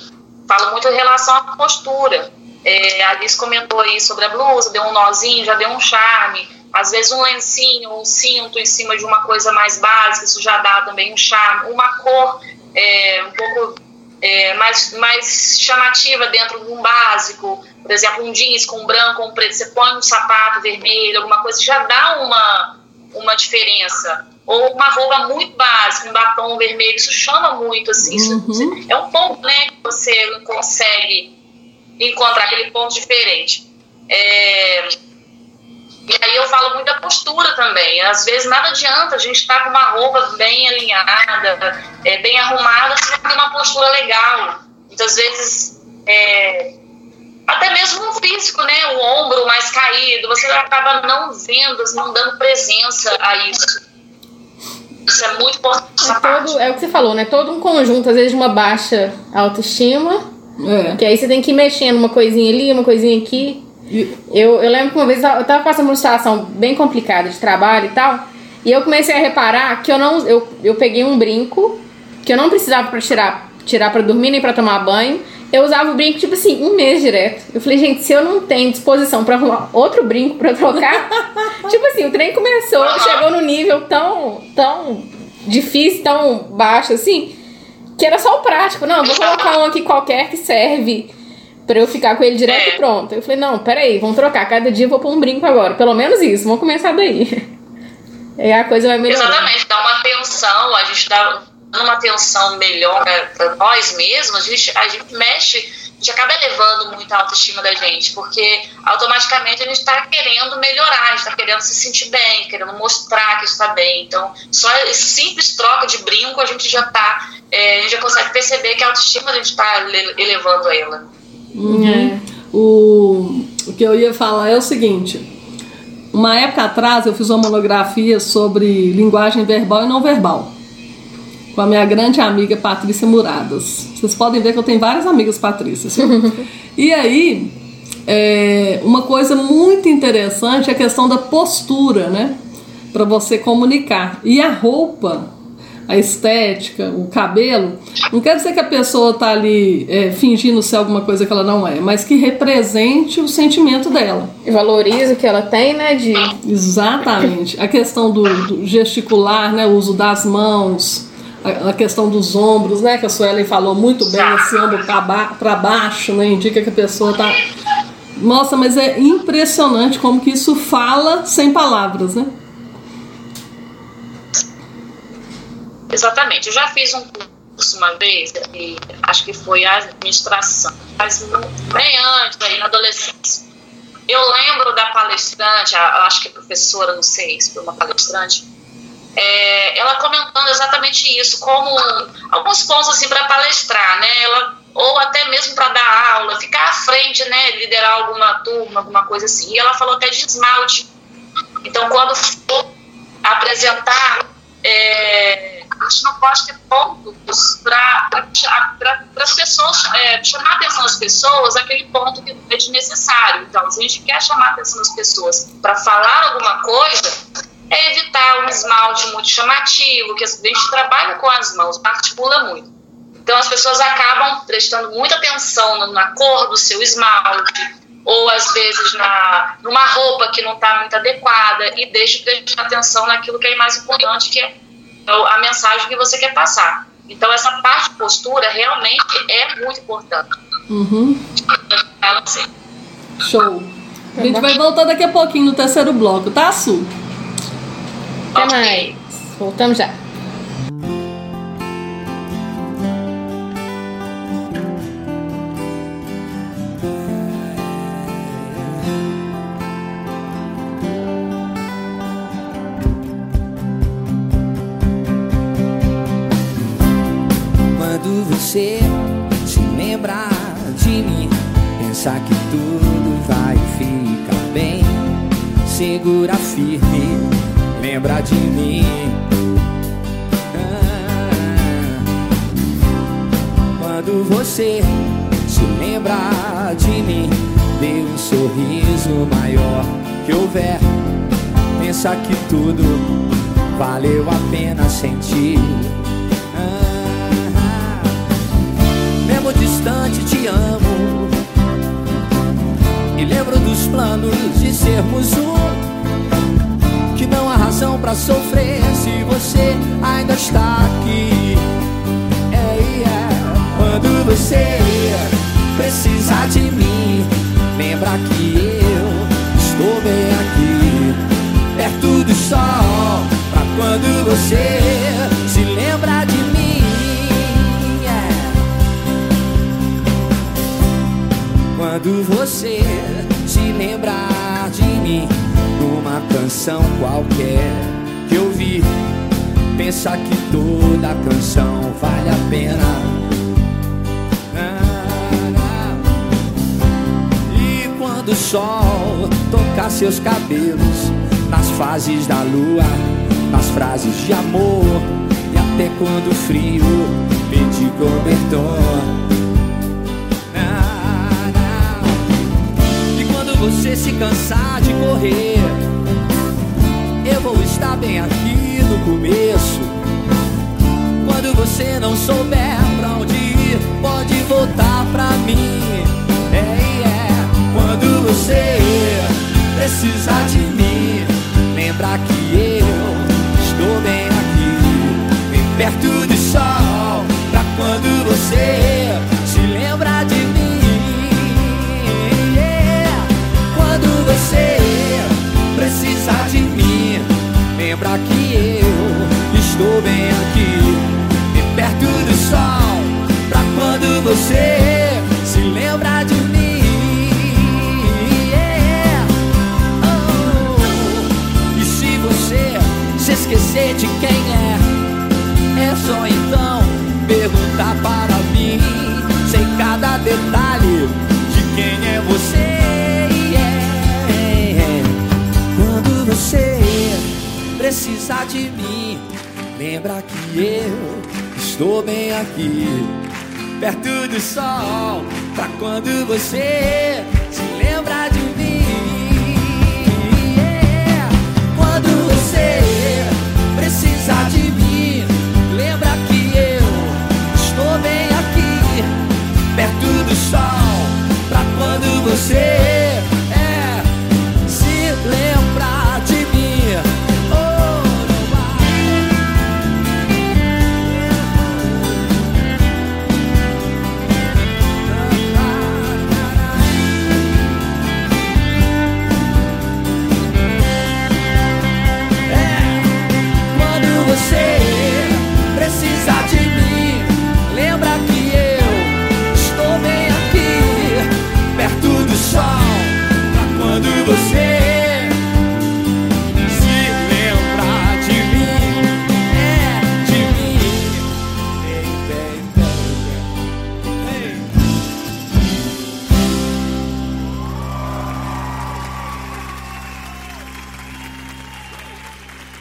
falo muito em relação à postura. É, a Alice comentou aí sobre a blusa, deu um nozinho, já deu um charme. Às vezes um lencinho, um cinto em cima de uma coisa mais básica, isso já dá também um charme. Uma cor é, um pouco é, mais, mais chamativa dentro de um básico. Por exemplo, um jeans com branco ou um preto, você põe um sapato vermelho, alguma coisa, já dá uma, uma diferença. Ou uma roupa muito básica, um batom vermelho, isso chama muito, assim. isso- Uhum. é um ponto, né, que você consegue encontrar aquele ponto diferente. É, e aí eu falo muito da postura também. Às vezes nada adianta a gente estar com uma roupa bem alinhada, é, bem arrumada, se não tem uma postura legal. Muitas vezes, é, até mesmo no físico, né? O ombro mais caído, você acaba não vendo, não dando presença a isso. Isso é muito importante É, todo, é o que você falou, né? Todo um conjunto, às vezes, de uma baixa autoestima, É. que aí você tem que ir mexendo uma coisinha ali, uma coisinha aqui. E- Eu, eu lembro que uma vez eu tava- passando uma situação bem complicada de trabalho e tal, e eu comecei a reparar que eu não. Eu, eu peguei um brinco que eu não precisava pra tirar, tirar pra dormir nem pra tomar banho. Eu usava o brinco, tipo assim, um mês direto. Eu falei, gente, se eu não tenho disposição pra arrumar outro brinco pra trocar. [LAUGHS] tipo assim, o trem começou, chegou no nível tão, tão difícil, tão baixo assim, que era só o prático. Não, vou colocar um aqui qualquer que serve pra eu ficar com ele direto e pronto. Eu falei, não, peraí, vamos trocar. Cada dia eu vou pôr um brinco agora. Pelo menos isso, vamos começar daí. Aí [LAUGHS] a coisa vai melhorando. Exatamente, dá uma atenção, a gente dá uma atenção melhor para nós mesmos, a gente, a gente mexe, a gente acaba elevando muito a autoestima da gente, porque automaticamente a gente está querendo melhorar, a gente está querendo se sentir bem, querendo mostrar que está bem. Então, só esse simples troca de brinco a gente já tá, é, a gente já consegue perceber que a autoestima a gente está elevando ela. Uhum. O, o que eu ia falar é o seguinte. Uma época atrás eu fiz uma monografia sobre linguagem verbal e não verbal. Com a minha grande amiga Patrícia Muradas. Vocês podem ver que eu tenho várias amigas Patrícias. [LAUGHS] e aí, é, uma coisa muito interessante é a questão da postura, né? Para você comunicar. E a roupa, a estética, o cabelo, não quer dizer que a pessoa tá ali é, fingindo ser alguma coisa que ela não é, mas que represente o sentimento dela. E valoriza o que ela tem, né? De Exatamente. A questão do, do gesticular, né, o uso das mãos, a, questão dos ombros, né, que a Suelen falou muito bem, esse ombro para ba baixo, né, indica que a pessoa tá Nossa, mas é impressionante como que isso fala sem palavras, né? Exatamente. Eu já fiz um curso uma vez, e acho que foi a administração, mas bem antes, aí, na adolescência. Eu lembro da palestrante, acho que é professora, não sei se foi uma palestrante, é, ela comentando exatamente isso, como alguns pontos assim para palestrar, né? Ela ou até mesmo para dar aula, ficar à frente, né, liderar alguma turma, alguma coisa assim. E ela falou até de esmalte. Então, quando for apresentar é, a gente não pode ter pontos para as pessoas, é, chamar a atenção das pessoas aquele ponto que é desnecessário. Então, se a gente quer chamar a atenção das pessoas para falar alguma coisa, é evitar um esmalte muito chamativo, que a gente trabalha com as mãos, articula muito. Então, as pessoas acabam prestando muita atenção na cor do seu esmalte, ou às vezes na numa roupa que não está muito adequada e deixa de prestar atenção naquilo que é mais importante, que é a mensagem que você quer passar. Então, essa parte de postura realmente é muito importante. Uhum. Show. A gente vai voltar daqui a pouquinho no terceiro bloco, tá, Su? Até okay. mais. Voltamos já. De mim. Ah, quando você se lembrar de mim, dê um sorriso maior que houver. Pensa que tudo valeu a pena sentir. Canção qualquer que eu vi. Pensa que toda canção vale a pena. E quando o sol tocar seus cabelos Nas fases da lua, nas frases de amor E até quando o frio pedir cobertor. Você se cansar de correr, estar bem aqui no começo. Quando você não souber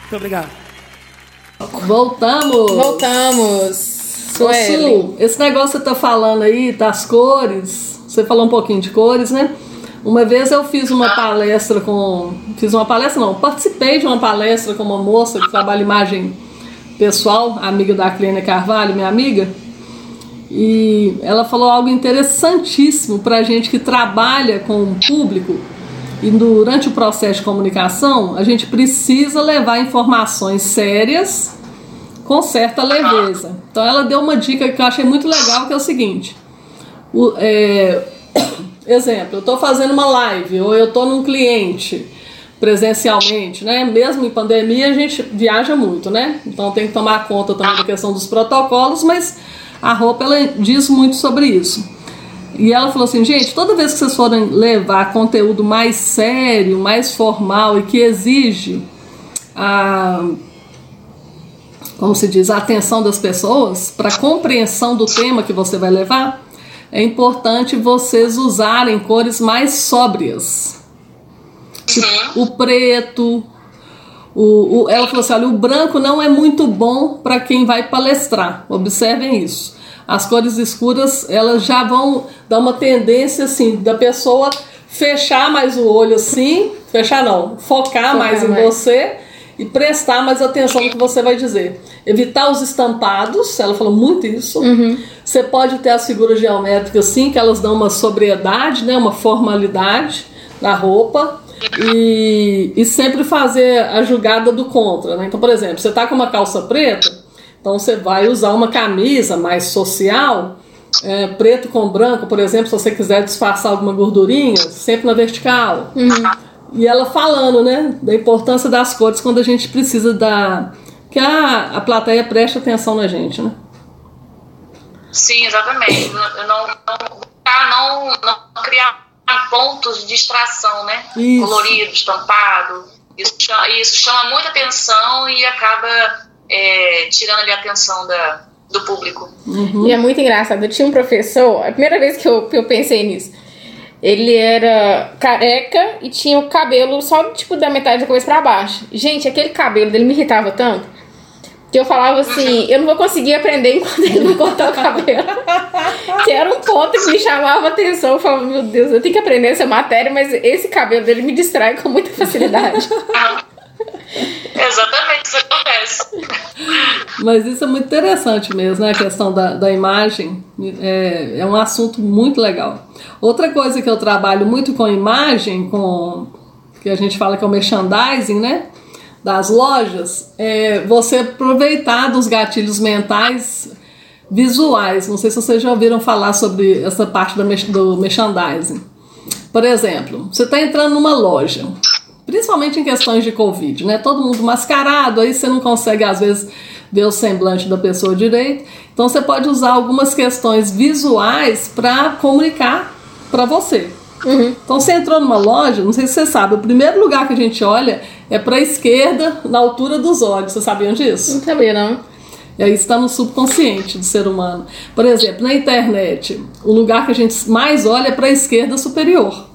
Muito obrigado. Voltamos! Voltamos. Ô, Sueli. Su, esse negócio que você tá falando aí das cores, você falou um pouquinho de cores, né? Uma vez eu fiz uma palestra com. Fiz uma palestra, não, participei de uma palestra com uma moça que trabalha imagem pessoal, amiga da Clênia Carvalho, minha amiga. E ela falou algo interessantíssimo pra gente que trabalha com o público. E durante o processo de comunicação, a gente precisa levar informações sérias com certa leveza. Então ela deu uma dica que eu achei muito legal, que é o seguinte. O- é, [COUGHS] exemplo, eu estou fazendo uma live ou eu estou num cliente presencialmente, né? Mesmo em pandemia a gente viaja muito, né? Então tem que tomar conta também da questão dos protocolos, mas a roupa ela diz muito sobre isso. E ela falou assim, gente, toda vez que vocês forem levar conteúdo mais sério, mais formal e que exige a como se diz, a atenção das pessoas para compreensão do tema que você vai levar, é importante vocês usarem cores mais sóbrias. Tipo, O preto, o, o- ela falou assim: olha, o branco não é muito bom para quem vai palestrar. Observem isso. As cores escuras elas já vão dar uma tendência assim da pessoa fechar mais o olho assim, fechar não, focar, mais em mais. você e prestar mais atenção no que você vai dizer. Evitar os estampados, ela falou muito isso. Você pode ter as figuras geométricas sim, que elas dão uma sobriedade, né, uma formalidade na roupa. E, e sempre fazer a jogada do contra. Né? Então, por exemplo, você tá com uma calça preta, então você vai usar uma camisa mais social, é, preto com branco, por exemplo, se você quiser disfarçar alguma gordurinha, sempre na vertical. E ela falando, né, da importância das cores quando a gente precisa da. que a, a plateia preste atenção na gente, né? Sim, exatamente. Não, não, não, não, não criar pontos de distração, né? Isso. Colorido, estampado. Isso isso chama muita atenção e acaba é, tirando ali a atenção da, do público. E é muito engraçado. Eu tinha um professor, a primeira vez que eu, que eu pensei nisso. Ele era careca e tinha o cabelo só tipo da metade da cabeça pra baixo. Gente, aquele cabelo dele me irritava tanto que eu falava assim: [LAUGHS] eu não vou conseguir aprender enquanto ele não cortar o cabelo. [LAUGHS] que era um ponto que me chamava a atenção. Eu falava: meu Deus, eu tenho que aprender essa matéria, mas esse cabelo dele me distrai com muita facilidade. [LAUGHS] Exatamente, isso acontece. Mas isso é muito interessante mesmo, né? A questão da, da imagem é, é um assunto muito legal. Outra coisa que eu trabalho muito com imagem, com que a gente fala que é o merchandising, né? Das lojas, é você aproveitar dos gatilhos mentais visuais. Não sei se vocês já ouviram falar sobre essa parte do, merch- do merchandising. Por exemplo, você está entrando numa loja, principalmente em questões de Covid, né? Todo mundo mascarado, aí você não consegue, às vezes, ver o semblante da pessoa direito. Então, você pode usar algumas questões visuais para comunicar para você. Então, você entrou numa loja, não sei se você sabe, o primeiro lugar que a gente olha é para a esquerda, na altura dos olhos. Vocês sabiam disso? Não sabia, não. E aí está no subconsciente do ser humano. Por exemplo, na internet, o lugar que a gente mais olha é para a esquerda superior,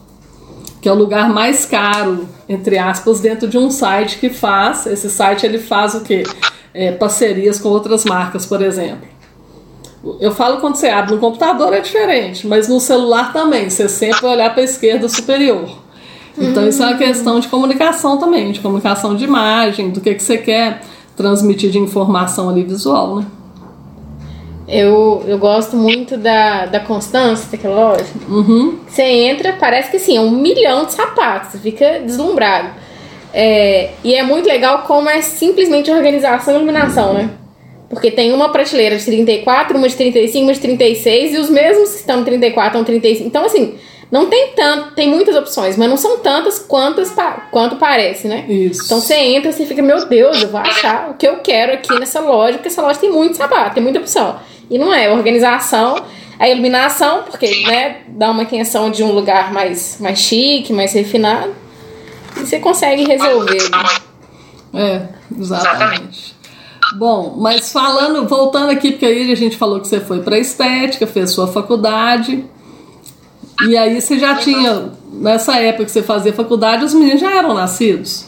que é o lugar mais caro, entre aspas, dentro de um site que faz. Esse site ele faz o quê? É, parcerias com outras marcas, por exemplo. Eu falo quando você abre no computador é diferente, mas no celular também. Você sempre olhar para a esquerda superior. Então isso é uma questão de comunicação também, de comunicação de imagem, do que, que você quer transmitir de informação ali visual, né? Eu, eu gosto muito da, da Constância, daquela loja. Uhum. Você entra, parece que assim, é um milhão de sapatos, você fica deslumbrado. É, e é muito legal como é simplesmente organização e iluminação, né? Porque tem uma prateleira de 34, uma de 35, uma de 36, e os mesmos que estão no 34 estão 35. Então, assim, não tem tanto, tem muitas opções, mas não são tantas quantas quanto parece, né? Isso. Então você entra e você fica, meu Deus, eu vou achar o que eu quero aqui nessa loja, porque essa loja tem muito sapato, tem muita opção. E não é, organização, a iluminação, porque, né, dá uma intenção de um lugar mais, mais chique, mais refinado. E você consegue resolver. É, exatamente. Bom, mas falando, voltando aqui, porque aí a gente falou que você foi para estética, fez sua faculdade. E aí você já tinha, nessa época que você fazia faculdade, os meninos já eram nascidos.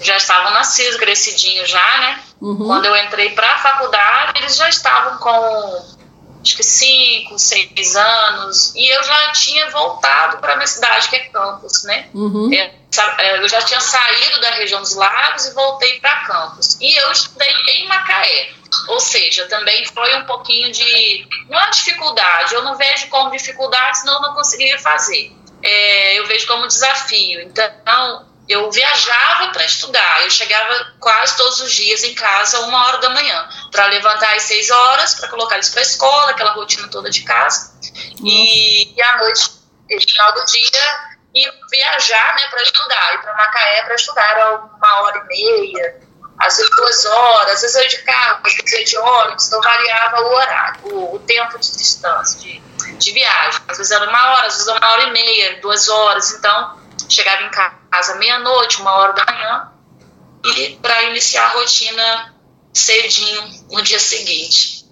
já estavam nascidos, crescidinhos já, né? Uhum. Quando eu entrei para a faculdade, eles já estavam com acho que cinco, seis anos, e eu já tinha voltado para a minha cidade, que é Campos, né? Uhum. É, eu já tinha saído da região dos lagos e voltei para Campos. E eu estudei em Macaé. Ou seja, também foi um pouquinho de. Não é dificuldade, eu não vejo como dificuldade, senão eu não conseguiria fazer. É, eu vejo como desafio. Então, eu viajava para estudar. Eu chegava quase todos os dias em casa, uma hora da manhã, para levantar às seis horas, para colocar eles para escola, aquela rotina toda de casa. E, e à noite, no final do dia, e viajar né, para estudar. Ir para Macaé para estudar era uma hora e meia, às vezes duas horas, às vezes eu de carro, às vezes eu de ônibus, então variava o horário, o, o tempo de distância, de, de viagem. Às vezes era uma hora, às vezes uma hora e meia, duas horas, então chegava em casa meia-noite, uma hora da manhã, e para iniciar a rotina cedinho no dia seguinte.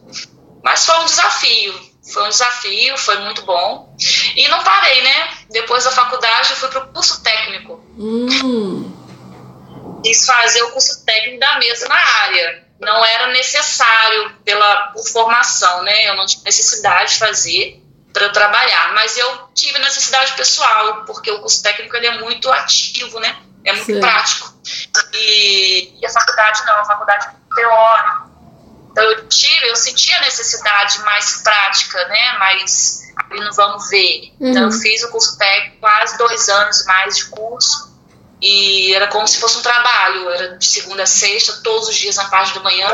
Mas foi um desafio, foi um desafio, foi muito bom. E não parei, né? Depois da faculdade eu fui para o curso técnico. Hum. Quis fazer o curso técnico da mesma área. Não era necessário pela por formação, né? Eu não tinha necessidade de fazer para eu trabalhar, mas eu tive necessidade pessoal, porque o curso técnico ele é muito ativo, né? É muito Sim. prático. E, e a faculdade não, a faculdade é teórica. Então eu tive, eu senti a necessidade mais prática, né? Mais ali no vamos ver. Então eu Uhum. fiz o curso técnico, quase dois anos mais de curso. E era como se fosse um trabalho, era de segunda a sexta, todos os dias na parte da manhã.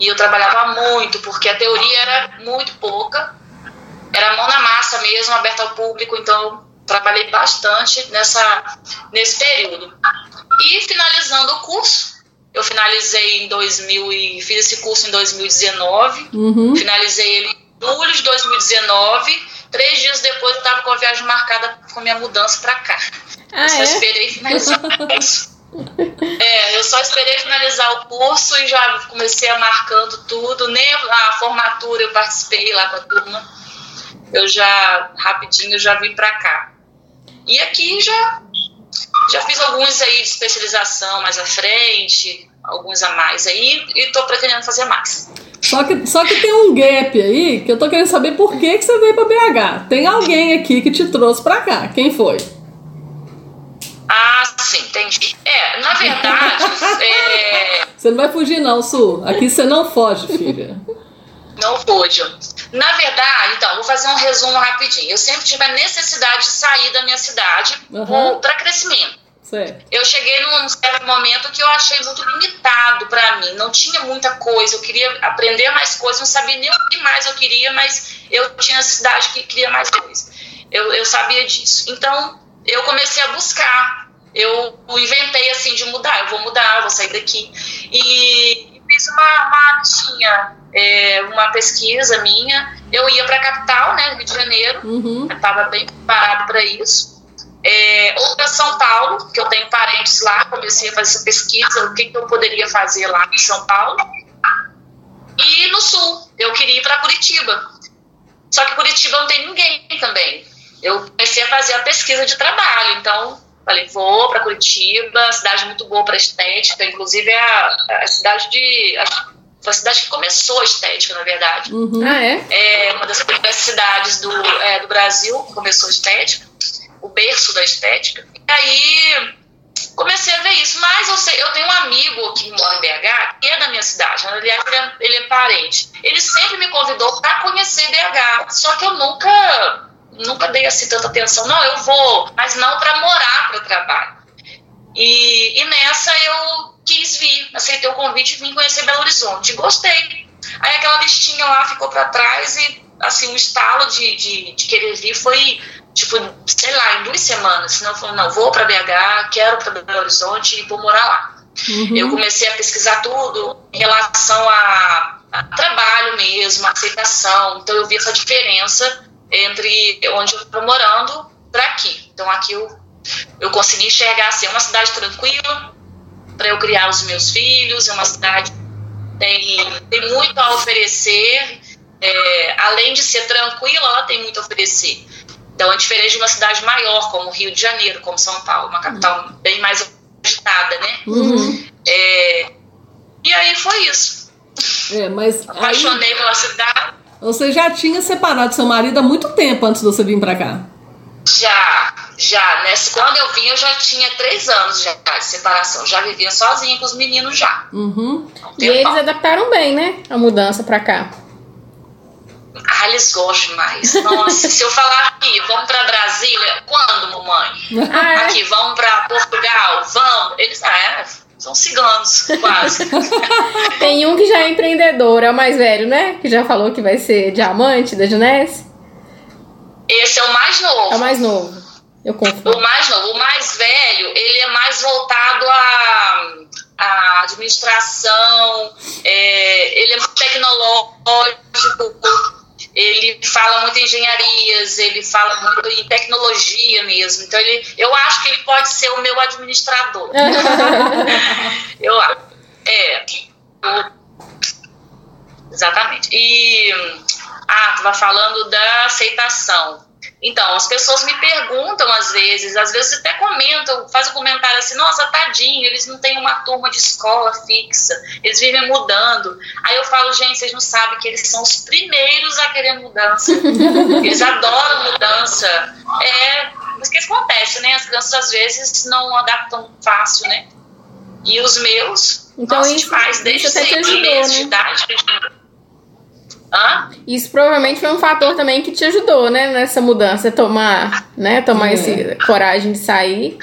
E eu trabalhava muito, porque a teoria era muito pouca, era mão na massa mesmo, aberta ao público, então trabalhei bastante nessa, nesse período. E finalizando o curso, eu finalizei em 2000 e fiz esse curso em 2019, Uhum. finalizei ele em julho de 2019. Três dias depois eu estava com a viagem marcada com minha mudança para cá. Ah, eu só é? esperei finalizar o curso. É, eu só esperei finalizar o curso e já comecei a marcando tudo. Nem a formatura eu participei lá com a turma. Eu já, rapidinho, já vim pra cá. E aqui já, já fiz alguns aí de especialização mais à frente, alguns a mais aí, e tô pretendendo fazer mais. Só que, só que tem um gap aí que eu tô querendo saber por que, que você veio pra BH. Tem alguém aqui que te trouxe pra cá. Quem foi? Ah, sim, entendi. É, na verdade, [LAUGHS] é, Você não vai fugir, não, Su. Aqui você não foge, filha. Não pude. Na verdade, então, vou fazer um resumo rapidinho. Eu sempre tive a necessidade de sair da minha cidade Uhum. para crescimento. Eu cheguei num certo momento que eu achei muito limitado para mim. Não tinha muita coisa. Eu queria aprender mais coisas, não sabia nem o que mais eu queria, mas eu tinha necessidade que queria mais coisa. Eu, eu sabia disso. Então, eu comecei a buscar. Eu inventei assim de mudar. Eu vou mudar, eu vou sair daqui. E fiz uma, uma listinha, é, uma pesquisa minha. Eu ia para a capital, né, Rio de Janeiro. Uhum. Estava bem preparado para isso. É, ou para São Paulo, que eu tenho parentes lá, comecei a fazer essa pesquisa, o que, que eu poderia fazer lá em São Paulo. E no Sul, eu queria ir para Curitiba. Só que Curitiba não tem ninguém também. Eu comecei a fazer a pesquisa de trabalho, então falei, vou para Curitiba, cidade muito boa para estética, inclusive é a, a cidade de. A, foi a cidade que começou a estética, na verdade Uhum. Ah, é? é uma das primeiras cidades do, é, do Brasil que começou a estética, o berço da estética. E aí comecei a ver isso, mas eu, sei, eu tenho um amigo que mora em BH, que é da minha cidade, aliás, ele é, ele é parente. Ele sempre me convidou para conhecer BH, só que eu nunca, nunca dei assim tanta atenção. Não, eu vou, mas não para morar, para trabalho. E, e nessa eu quis vir, aceitei o convite e vim conhecer Belo Horizonte. Gostei. Aí aquela listinha lá ficou para trás e, assim, o estalo de, de, de querer vir foi, tipo, sei lá, em duas semanas. Senão eu falei, não, vou para BH, quero para Belo Horizonte e vou morar lá. Uhum. Eu comecei a pesquisar tudo em relação a, a trabalho mesmo, a aceitação. Então eu vi essa diferença entre onde eu estou morando para aqui. Então aqui eu, eu consegui enxergar assim, é uma cidade tranquila para eu criar os meus filhos, é uma cidade que tem, tem muito a oferecer. É, além de ser tranquila, ela tem muito a oferecer. Então é diferente de uma cidade maior, como Rio de Janeiro, como São Paulo, uma capital bem mais agitada, né? Uhum. É, e aí foi isso. É, mas aí Apaixonei pela cidade. você já tinha separado seu marido há muito tempo antes de você vir pra cá. Já, já. Nessa, quando eu vim, eu já tinha três anos já de separação. Já vivia sozinha com os meninos já. Uhum. Um E eles adaptaram bem, né? A mudança pra cá. Ah, eles gostam demais. Nossa, se eu falar aqui, vamos pra Brasília, quando, mamãe? Ah, é? Aqui, vamos pra Portugal, vamos. Eles, ah, é, são ciganos, quase. [LAUGHS] Tem um que já é empreendedor, é o mais velho, né? Que já falou que vai ser diamante da Junesse. Esse é o mais novo. É o mais novo. Eu confundo. O mais novo, o mais velho, ele é mais voltado à, à administração, é, ele é muito tecnológico, ele fala muito em engenharias, ele fala muito em tecnologia mesmo. Então, ele, eu acho que ele pode ser o meu administrador. [LAUGHS] eu acho. É. Exatamente. E. Ah, estava falando da aceitação. Então, as pessoas me perguntam às vezes, às vezes até comentam, fazem um comentário assim, nossa, tadinho, eles não têm uma turma de escola fixa, eles vivem mudando. Aí eu falo, gente, vocês não sabem que eles são os primeiros a querer mudança. [LAUGHS] Eles adoram mudança. É, mas o que acontece, né? As crianças às vezes não adaptam fácil, né? E os meus, Então nossa, isso- demais, desde seis meses né? de idade. Hã? Isso provavelmente foi um fator também que te ajudou, né? Nessa mudança, tomar, né? Tomar É. esse coragem de sair.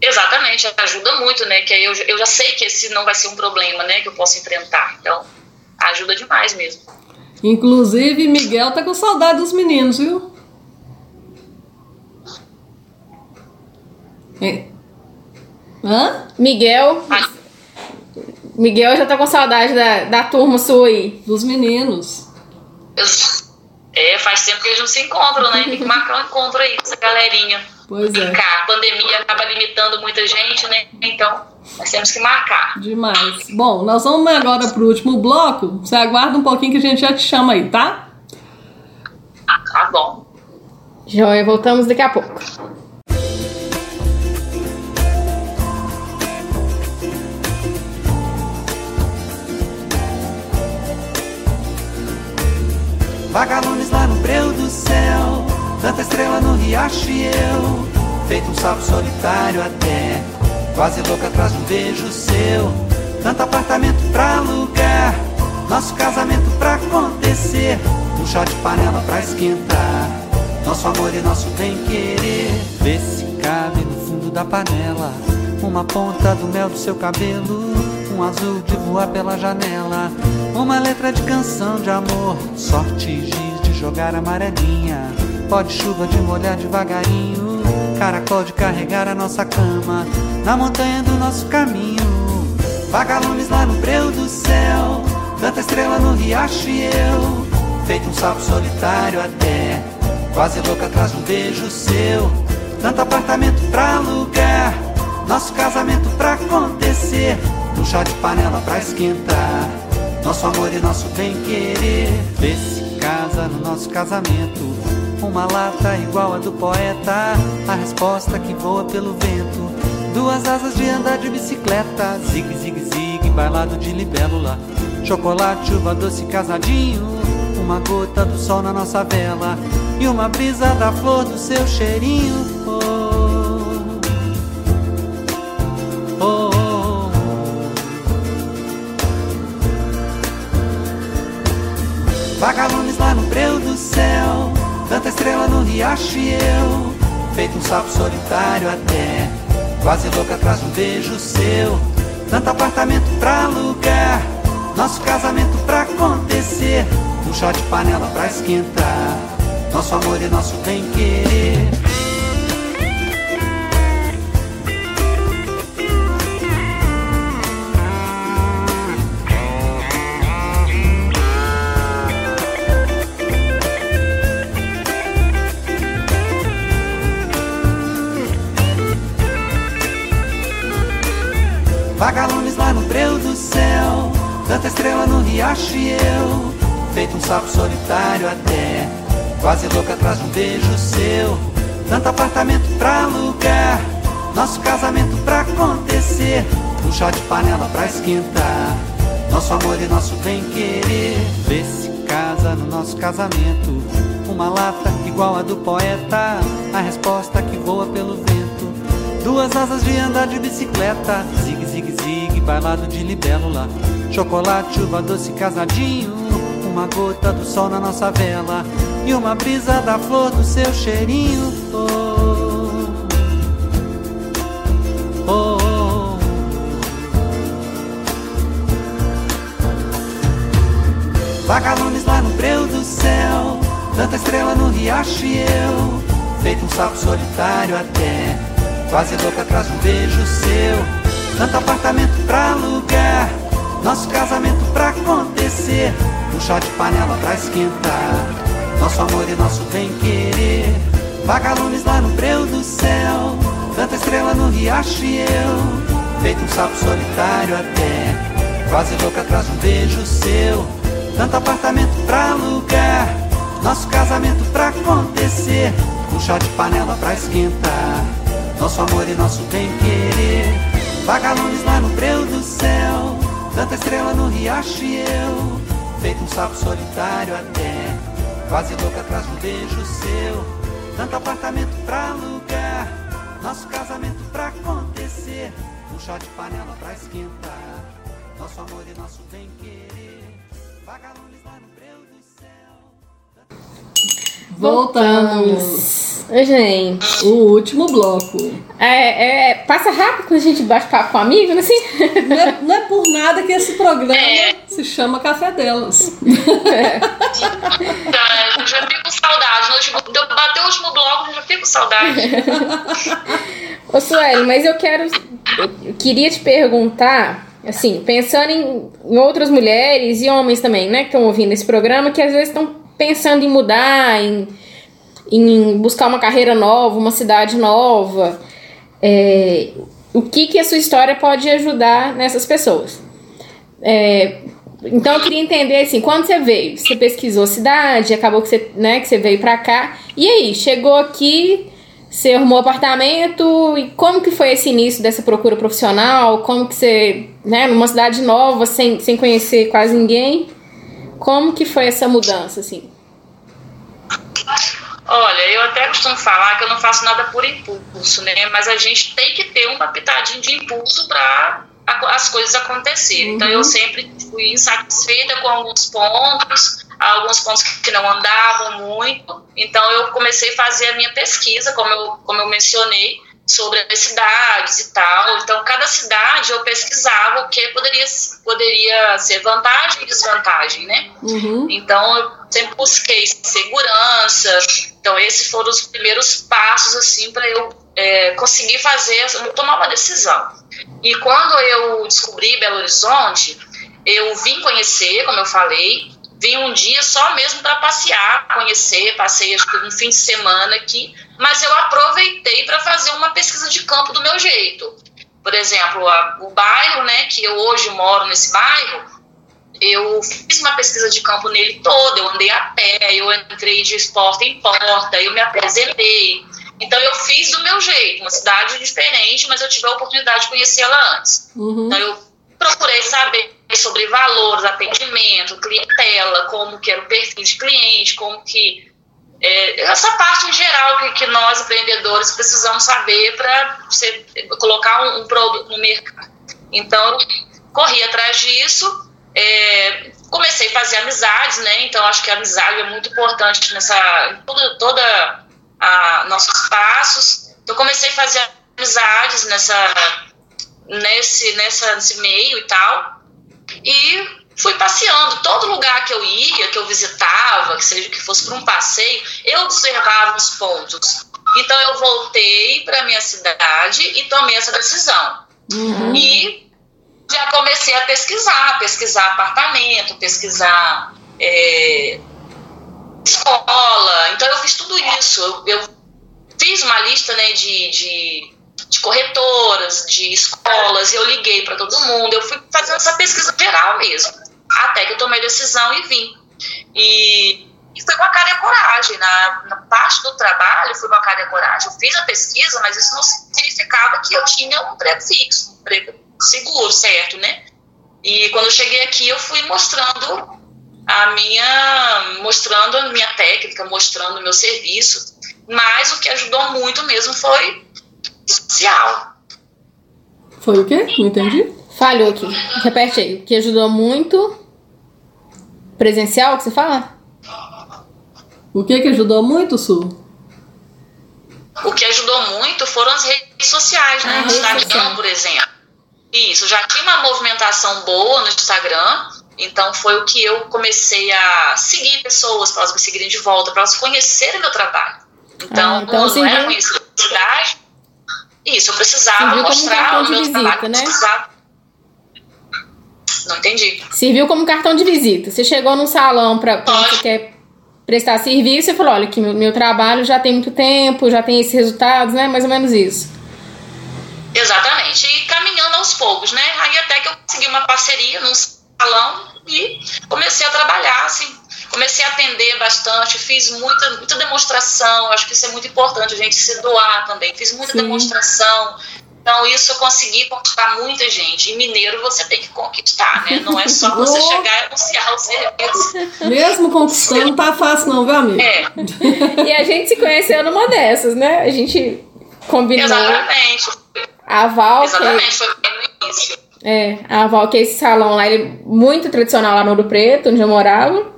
Exatamente, ajuda muito, né? Que aí eu, eu já sei que esse não vai ser um problema, né? Que eu posso enfrentar. Então, ajuda demais mesmo. Inclusive, Miguel tá com saudade dos meninos, viu? É. Hã? Miguel. Miguel já tá com saudade da, da turma sua aí. Dos meninos. É, faz tempo que eles não se encontram, né? Tem que marcar um encontro aí com essa galerinha. Pois é. A pandemia acaba limitando muita gente, né? Então, nós temos que marcar. Demais. Bom, nós vamos agora pro último bloco. Você aguarda um pouquinho que a gente já te chama aí, tá? Tá bom. Joia, voltamos daqui a pouco. Vagalumes lá no breu do céu Tanta estrela no riacho e eu. Feito um sapo solitário até Quase louco atrás de um beijo seu. Tanto apartamento pra alugar Nosso casamento pra acontecer. Um chá de panela pra esquentar Nosso amor e nosso bem-querer Vê se cabe no fundo da panela Uma ponta do mel do seu cabelo Um azul de voar pela janela. Uma letra de canção de amor. Sorte giz de jogar amarelinha. Pó de chuva de molhar devagarinho. Caracol de carregar a nossa cama. Na montanha do nosso caminho. Vagalumes lá no breu do céu. Tanta estrela no riacho e eu. Feito um sapo solitário até. Quase louco atrás de um beijo seu. Tanto apartamento pra alugar. Nosso casamento pra acontecer Um chá de panela pra esquentar. Nosso amor e nosso bem-querer Vê se casa no nosso casamento. Uma lata igual a do poeta A resposta que voa pelo vento. Duas asas de andar de bicicleta Zig, zig, zig, bailado de libélula. Chocolate, uva doce, casadinho Uma gota do sol na nossa vela. E uma brisa da flor do seu cheirinho céu Tanta estrela no riacho e eu Feito um sapo solitário até Quase louco atrás de um beijo seu. Tanto apartamento pra alugar Nosso casamento pra acontecer Um chá de panela pra esquentar Nosso amor e nosso bem-querer Vagalumes lá no breu do céu Tanta estrela no riacho e eu Feito um sapo solitário até Quase louco atrás de um beijo seu Tanto apartamento pra alugar Nosso casamento pra chá de panela pra esquentar. Nosso amor e nosso bem-querer. Vê se casa no nosso casamento. Uma lata igual a do poeta. A resposta que voa pelo vento. Duas asas de andar de bicicleta. Bailado de libélula. Chocolate, uva doce, casadinho. Uma gota do sol na nossa vela. E uma brisa da flor do seu cheirinho. Oh, oh, oh. Vagalumes lá no breu do céu Tanta estrela no riacho e eu Feito um sapo solitário até Quase louca atrás de um beijo seu Tanto apartamento pra alugar Nosso casamento pra acontecer. Um chá de panela pra esquentar Nosso amor e nosso bem-querer Vagalumes lá no breu do céu Tanta estrela no riacho e eu. Feito um sapo solitário até Quase louca atrás de um beijo seu. Tanto apartamento pra alugar, nosso casamento pra acontecer, um chá de panela pra esquentar, nosso amor e nosso bem-querer. Vagalumes lá no breu do céu, tanta estrela no riacho e eu, feito um sapo solitário até, quase louco atrás de um beijo seu. Tanto apartamento pra alugar, nosso casamento pra acontecer, um chá de panela pra esquentar, nosso amor e nosso bem-querer. Voltamos. Oi, gente. O último bloco. É, é, passa rápido quando a gente bate papo com amigo, assim? Não é, não é por nada que esse programa É. se chama Café Delas. Tá, [LAUGHS] eu já fico com saudade. Deu- bateu o último bloco, eu já fico com saudade. Ô, Sueli, mas eu quero. Eu queria te perguntar, assim, pensando em, em outras mulheres e homens também, né, que estão ouvindo esse programa, que às vezes estão pensando em mudar, em, em buscar uma carreira nova, uma cidade nova. É, o que, que a sua história pode ajudar nessas pessoas? É, então eu queria entender assim, quando você veio, você pesquisou a cidade, acabou que você, né, que você veio pra cá. E aí, chegou aqui, você arrumou apartamento e como que foi esse início dessa procura profissional? Como que você, né, numa cidade nova, sem, sem conhecer quase ninguém, como que foi essa mudança assim? Olha, eu até costumo falar que eu não faço nada por impulso, né? Mas a gente tem que ter uma pitadinha de impulso para as coisas acontecerem. Então eu sempre fui insatisfeita com alguns pontos, alguns pontos que não andavam muito. Então eu comecei a fazer a minha pesquisa, como eu, como eu mencionei, sobre as cidades e tal. Então cada cidade eu pesquisava o que poderia, poderia ser vantagem e desvantagem, né? Uhum. Então eu sempre busquei segurança. Então esses foram os primeiros passos assim para eu é, conseguir fazer, tomar uma decisão. E quando eu descobri Belo Horizonte, eu vim conhecer, como eu falei, vim um dia só mesmo para passear, conhecer, passei acho que um fim de semana aqui, mas eu aproveitei para fazer uma pesquisa de campo do meu jeito. Por exemplo, a- o bairro, né, que eu hoje moro nesse bairro, eu fiz uma pesquisa de campo nele todo, eu andei a pé, eu entrei de porta em porta, eu me apresentei. Então eu fiz do meu jeito, uma cidade diferente, mas eu tive a oportunidade de conhecê-la antes. Uhum. Então eu procurei saber sobre valores, atendimento, clientela, como que era o perfil de cliente, como que é, essa parte em geral que, que nós empreendedores precisamos saber para colocar um, um produto no mercado. Então eu corri atrás disso, é, comecei a fazer amizades, né? Então acho que a amizade é muito importante nessa toda, toda a nossos passos. Então comecei a fazer amizades nessa nesse nessa nesse meio e tal e fui passeando todo lugar que eu ia, que eu visitava, que seja que fosse para um passeio, eu observava os pontos. Então eu voltei para minha cidade e tomei essa decisão. Uhum. E já comecei a pesquisar, pesquisar apartamento, pesquisar é, escola. Então eu fiz tudo isso. Eu, eu fiz uma lista né, de, de, de corretoras, de escolas, eu liguei para todo mundo. Eu fui fazendo essa pesquisa geral mesmo. Até que eu tomei decisão e vim. E, e foi com a cara e a coragem. Na, na parte do trabalho foi com a cara e a coragem. Eu fiz a pesquisa, mas isso não significava que eu tinha um emprego fixo, um emprego seguro, certo, né? E quando eu cheguei aqui, eu fui mostrando a minha, mostrando a minha técnica, mostrando o meu serviço, mas o que ajudou muito mesmo foi social. Foi o quê? Não entendi. Falhou aqui. Repete aí. O que ajudou muito. Presencial, que você fala? O que que ajudou muito, Su? O que ajudou muito foram as redes sociais, né? Ah, Instagram, social. por exemplo. Isso, já tinha uma movimentação boa no Instagram, então foi o que eu comecei a seguir pessoas para elas me seguirem de volta, para elas conhecerem meu trabalho. Então, Ah, então não, era viu- conhecer a cidade. Isso, eu precisava mostrar cartão o de meu visita, trabalho. né? precisava- Não entendi. Serviu como cartão de visita. Você chegou num salão para você quer prestar serviço e falou: olha, que meu, meu trabalho já tem muito tempo, já tem esses resultados, né? Mais ou menos isso. Poucos, né? Aí até que eu consegui uma parceria num salão e comecei a trabalhar, assim. Comecei a atender bastante, fiz muita, muita demonstração, acho que isso é muito importante, a gente se doar também. Fiz muita Sim. demonstração. Então, isso eu consegui conquistar muita gente. E mineiro você tem que conquistar, né? Não é só você chegar e anunciar o serviço. Mesmo conquistando, não tá fácil não, viu, amigo? É, [LAUGHS] E a gente se conheceu numa dessas, né? A gente combinou. exatamente. A Val, que, Exatamente, foi. É, a Val, que esse salão lá, ele é muito tradicional lá no Ouro Preto, onde eu morava.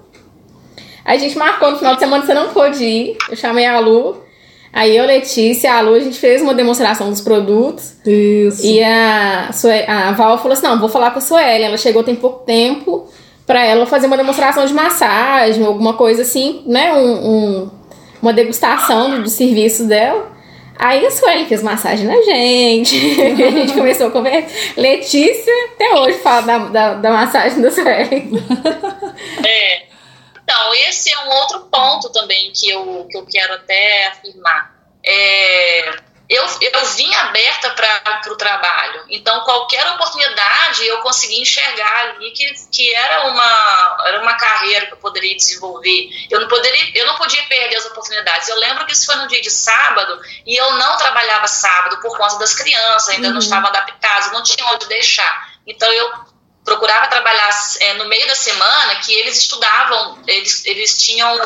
A gente marcou no final de semana, você não pôde ir. Eu chamei a Lu. Aí eu, Letícia, a Lu, a gente fez uma demonstração dos produtos. Isso. E a, a Val falou assim: não, vou falar com a Sueli. Ela chegou tem pouco tempo pra ela fazer uma demonstração de massagem, alguma coisa assim, né? Um, um- uma degustação do- dos serviços dela. Aí a Sueli fez massagem na gente. [LAUGHS] a gente começou a conversar. Letícia, até hoje, fala da, da, da massagem da Sueli. [LAUGHS] É. Então, esse é um outro ponto também que eu, que eu quero até afirmar. É, eu, eu vim aberta para o trabalho, então qualquer oportunidade eu consegui enxergar ali que, que era, uma, era uma carreira que eu poderia desenvolver. Eu não, poderia, eu não podia perder as oportunidades. Eu lembro que isso foi no dia de sábado e eu não trabalhava sábado por conta das crianças, ainda não estavam adaptadas, não tinha onde deixar. Então eu procurava trabalhar é, no meio da semana, que eles estudavam, eles, eles tinham,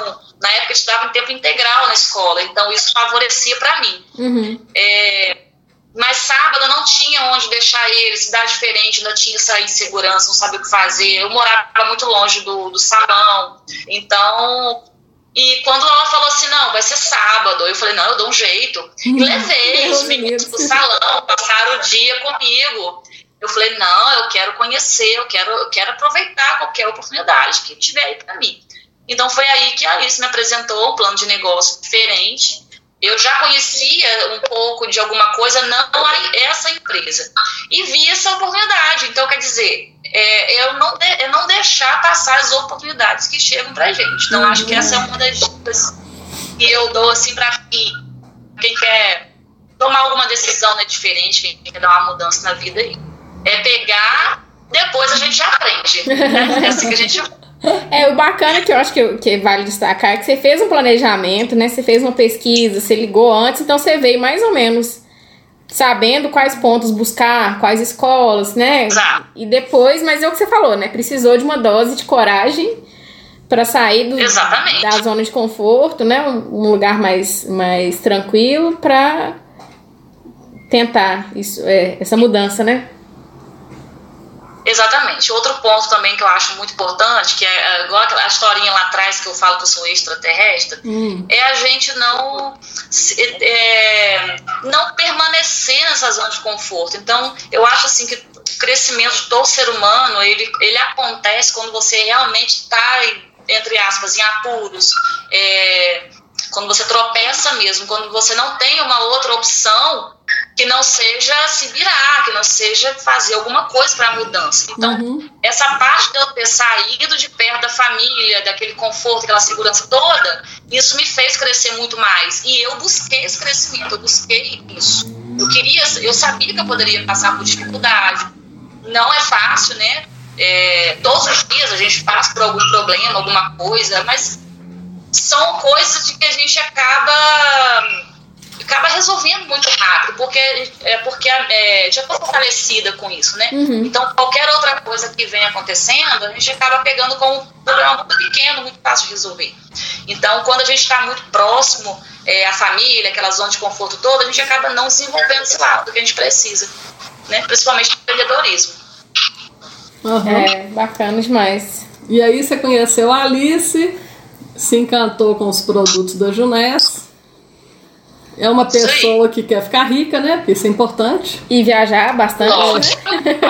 na época, estudavam em tempo integral na escola, então isso favorecia para mim. Uhum. É, mas sábado eu não tinha onde deixar eles, cidade diferente, ainda tinha essa insegurança, não sabia o que fazer. Eu morava muito longe do, do salão, então. E quando ela falou assim, não, vai ser sábado, eu falei, não, eu dou um jeito. E levei Deus os meninos Deus. pro salão, passaram o dia comigo. Eu falei, não, eu quero conhecer, eu quero, eu quero aproveitar qualquer oportunidade que tiver aí para mim. Então foi aí que a Alice me apresentou um plano de negócio diferente. Eu já conhecia um pouco de alguma coisa, não essa empresa. E vi essa oportunidade. Então, quer dizer, é, eu, não de- eu não deixar passar as oportunidades que chegam pra gente. Então, acho que essa é uma das dicas que eu dou assim pra quem, quem quer tomar alguma decisão né, diferente, quem quer dar uma mudança na vida aí. É pegar, depois a gente aprende. Né? [LAUGHS] É assim que a gente É, o bacana que eu acho que, que vale destacar é que você fez um planejamento, né? Você fez uma pesquisa, você ligou antes, então você veio mais ou menos sabendo quais pontos buscar, quais escolas, né? Exato. E depois, mas é o que você falou, né? Precisou de uma dose de coragem para sair do, Exatamente. da zona de conforto, né? Um, um lugar mais, mais tranquilo para tentar isso, é, essa mudança, né? Exatamente. Outro ponto também que eu acho muito importante, que é igual aquela historinha lá atrás que eu falo que eu sou extraterrestre, Hum. é a gente não, é, não permanecer nessa zona de conforto. Então, eu acho assim que o crescimento do ser humano, ele, ele acontece quando você realmente está, entre aspas, em apuros, é, quando você tropeça mesmo, quando você não tem uma outra opção que não seja se virar, que não seja fazer alguma coisa para a mudança. Então, Uhum. essa parte de eu ter saído de perto da família, daquele conforto, aquela segurança toda, isso me fez crescer muito mais. E eu busquei esse crescimento, eu busquei isso. Eu queria, eu sabia que eu poderia passar por dificuldade. Não é fácil, né? É, todos os dias a gente passa por algum problema, alguma coisa, mas são coisas de que a gente acaba acaba resolvendo muito rápido, porque, é, porque é, já estou fortalecida com isso, né? Uhum. Então, qualquer outra coisa que vem acontecendo, a gente acaba pegando como um problema muito pequeno, muito fácil de resolver. Então, quando a gente está muito próximo é, à família, aquela zona de conforto toda, a gente acaba não desenvolvendo esse lado que a gente precisa, né? Principalmente no empreendedorismo. Aham. É, bacana demais. E aí você conheceu a Alice, se encantou com os produtos da Junés. É uma pessoa que quer ficar rica, né? Porque isso é importante. E viajar bastante. Lógico.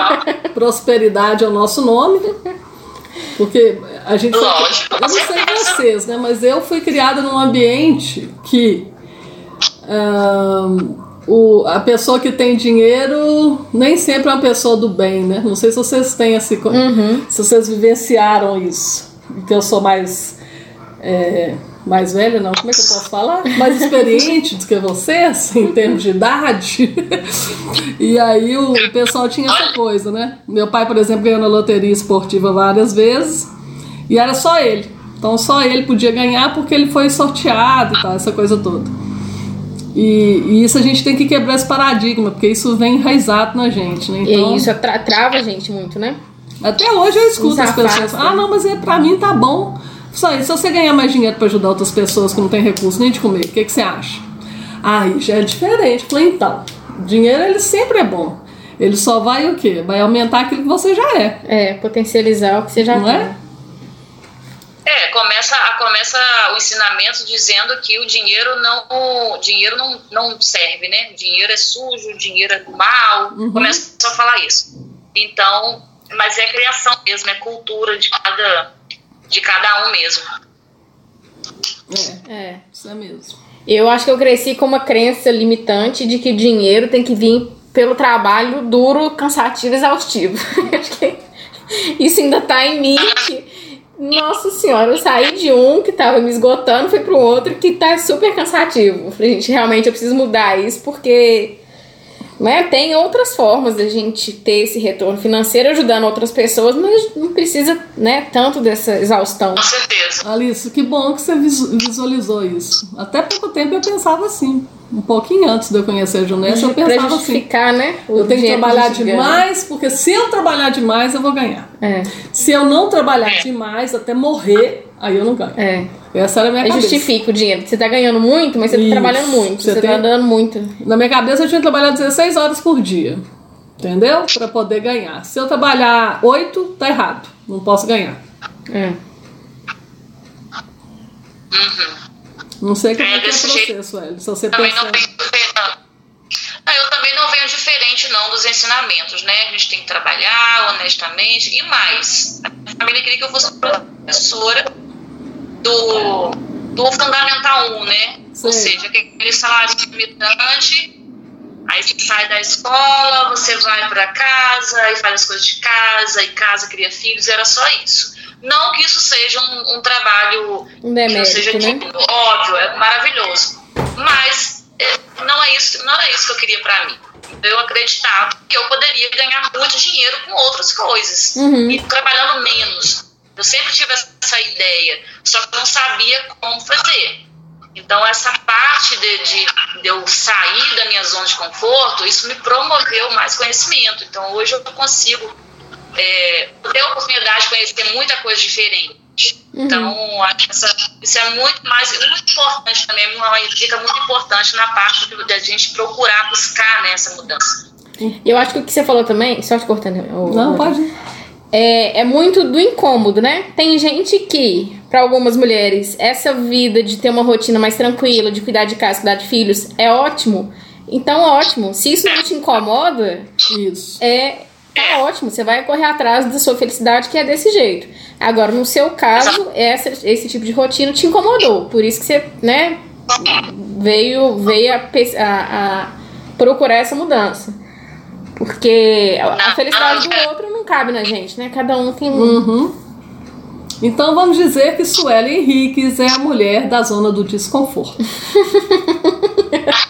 [LAUGHS] Prosperidade é o nosso nome. Porque a gente. foi- Lógico, eu não sei vocês, né? Mas eu fui criada num ambiente que. o, a pessoa que tem dinheiro nem sempre é uma pessoa do bem, né? Não sei se vocês têm esse. co- Se vocês vivenciaram isso. Que eu sou mais. é, mais velha, não, como é que eu posso falar? Mais experiente do que vocês, em termos de idade. [LAUGHS] e aí o pessoal tinha essa coisa, né? Meu pai, por exemplo, ganhou na loteria esportiva várias vezes e era só ele. Então só ele podia ganhar porque ele foi sorteado e tal, essa coisa toda. E, e isso a gente tem que quebrar esse paradigma, porque isso vem enraizado na gente, né? Então, E isso tra- trava a gente muito, né? até hoje eu escuto as pessoas. Ah, não, mas é, pra mim tá bom. Só isso, se você ganhar mais dinheiro pra ajudar outras pessoas que não têm recurso nem de comer, o que, que você acha? Aí já é diferente. Falei, então, dinheiro ele sempre é bom. Ele só vai o quê? Vai aumentar aquilo que você já é. É, potencializar o que você já Não tem. é? É, começa, começa o ensinamento dizendo que o dinheiro não, o dinheiro não, não serve, né? O dinheiro é sujo, o dinheiro é mal. Uhum. Começa a falar isso. Então, mas é criação mesmo, é cultura de cada, de cada um mesmo. É, É. isso é mesmo. Eu acho que eu cresci com uma crença limitante de que o dinheiro tem que vir pelo trabalho duro, cansativo, exaustivo. [LAUGHS] acho que isso ainda tá em mim. que- Nossa senhora, eu saí de um que tava me esgotando, fui pro outro que tá super cansativo. Falei, gente, realmente eu preciso mudar isso porque né, tem outras formas da gente ter esse retorno financeiro ajudando outras pessoas, mas não precisa né, tanto dessa exaustão. Com certeza. Alice, que bom que você visu- visualizou isso. Até pouco tempo eu pensava assim. Um pouquinho antes de eu conhecer a Junessa, eu pra pensava assim. justificar, né? Eu tenho que trabalhar ganha. demais, porque se eu trabalhar demais, eu vou ganhar. É, Se eu não trabalhar demais até morrer, aí eu não ganho. é. Essa era a minha Aí cabeça. justifica o dinheiro. Você tá ganhando muito, mas você Isso. tá trabalhando muito. Você Você, tem- tá dando muito. Na minha cabeça eu tinha que trabalhar 16 horas por dia. Entendeu? Pra poder ganhar. Se eu trabalhar 8, tá errado. Não posso ganhar. É. Não sei como É, é que é o desse jeito. processo, Hélio. Se você Também pensa. não diferente. Não, eu também não venho diferente não dos ensinamentos, né? A gente tem que trabalhar honestamente e mais. A família queria que eu fosse professora do, do Fundamental 1, né? Ou Sei. seja, aquele salário limitante. Aí você sai da escola, você vai para casa e faz as coisas de casa, e casa cria filhos, era só isso. Não que isso seja um, um trabalho Um que seja demérito, né? óbvio, é maravilhoso. Mas é, não é isso, não era isso que eu queria para mim. Eu acreditava que eu poderia ganhar muito dinheiro com outras coisas Uhum. e trabalhando menos. Eu sempre tive essa ideia, só que eu não sabia como fazer. Então, essa parte de, de, de eu sair da minha zona de conforto, isso me promoveu mais conhecimento. Então, hoje eu consigo é, ter a oportunidade de conhecer muita coisa diferente. Então, acho que essa, isso é muito mais muito importante também, uma dica muito importante na parte de- da gente procurar buscar né, essa mudança. Eu acho que o que você falou também, só te cortando. Não, pode. É, é muito do incômodo, né? Tem gente que, para algumas mulheres, essa vida de ter uma rotina mais tranquila, de cuidar de casa, cuidar de filhos, é ótimo. Então, ótimo. Se isso não te incomoda, Isso. é tá ótimo. Você vai correr atrás da sua felicidade, que é desse jeito. Agora, no seu caso, essa, esse tipo de rotina te incomodou. Por isso que você, né, veio, veio a, a- a procurar essa mudança. Porque a, felicidade não, do outro não cabe na gente, né? Cada um tem um. Uhum. Então vamos dizer que Sueli Henriques é a mulher da zona do desconforto. [LAUGHS]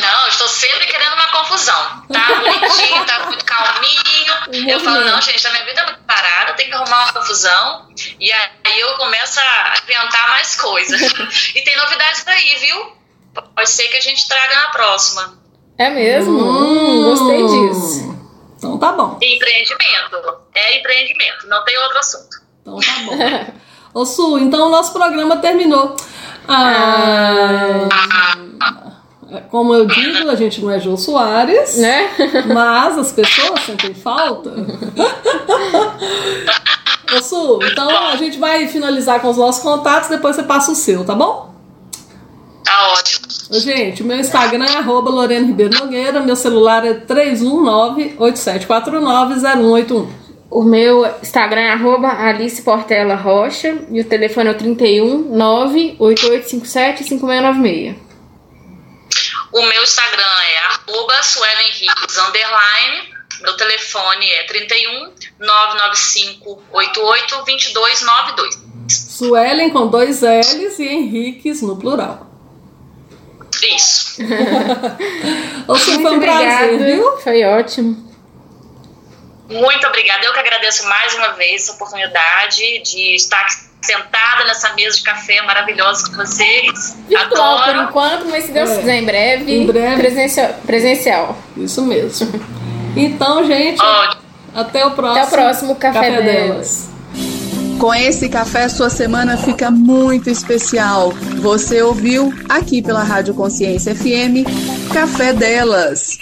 Não, eu estou sempre querendo uma confusão. Tá bonitinho, tá muito calminho. Eu falo, não, gente, a minha vida é muito parada, tem que arrumar uma confusão. E aí eu começo a inventar mais coisas. [LAUGHS] E tem novidades daí, viu? pode ser que a gente traga na próxima. É mesmo? Hum, gostei disso. Então tá bom. Empreendimento. É empreendimento, não tem outro assunto. Então tá bom. Ô Su, então o nosso programa terminou. Ah, como eu digo, a gente não é Jô Soares, Né? mas as pessoas sentem falta. [LAUGHS] Ô Su, então a gente vai finalizar com os nossos contatos, depois você passa o seu, tá bom? Tá ótimo. Gente, meu Instagram é arroba Lorena Ribeiro Nogueira, meu celular é 319-8749-0181. O meu Instagram é arroba Alice Portela Rocha e o telefone é o 31 98857 5696. O meu Instagram é arroba Suelen Henriques, underline. Meu telefone é 31 995 88 2292. Suelen com dois L's e Henriques no plural. Isso. [LAUGHS] Su, foi um Muito prazer, obrigada. viu? Foi ótimo. Muito obrigada. Eu que agradeço mais uma vez essa oportunidade de estar aqui sentada nessa mesa de café maravilhosa com vocês. Virtual por Adoro. enquanto, mas se Deus É. quiser em breve, Em breve. Presencial, presencial. Isso mesmo. Então, gente, Ó, até o próximo. Até o próximo Café Delas. Com esse café, sua semana fica muito especial. Você ouviu aqui pela Rádio Consciência FM Café Delas.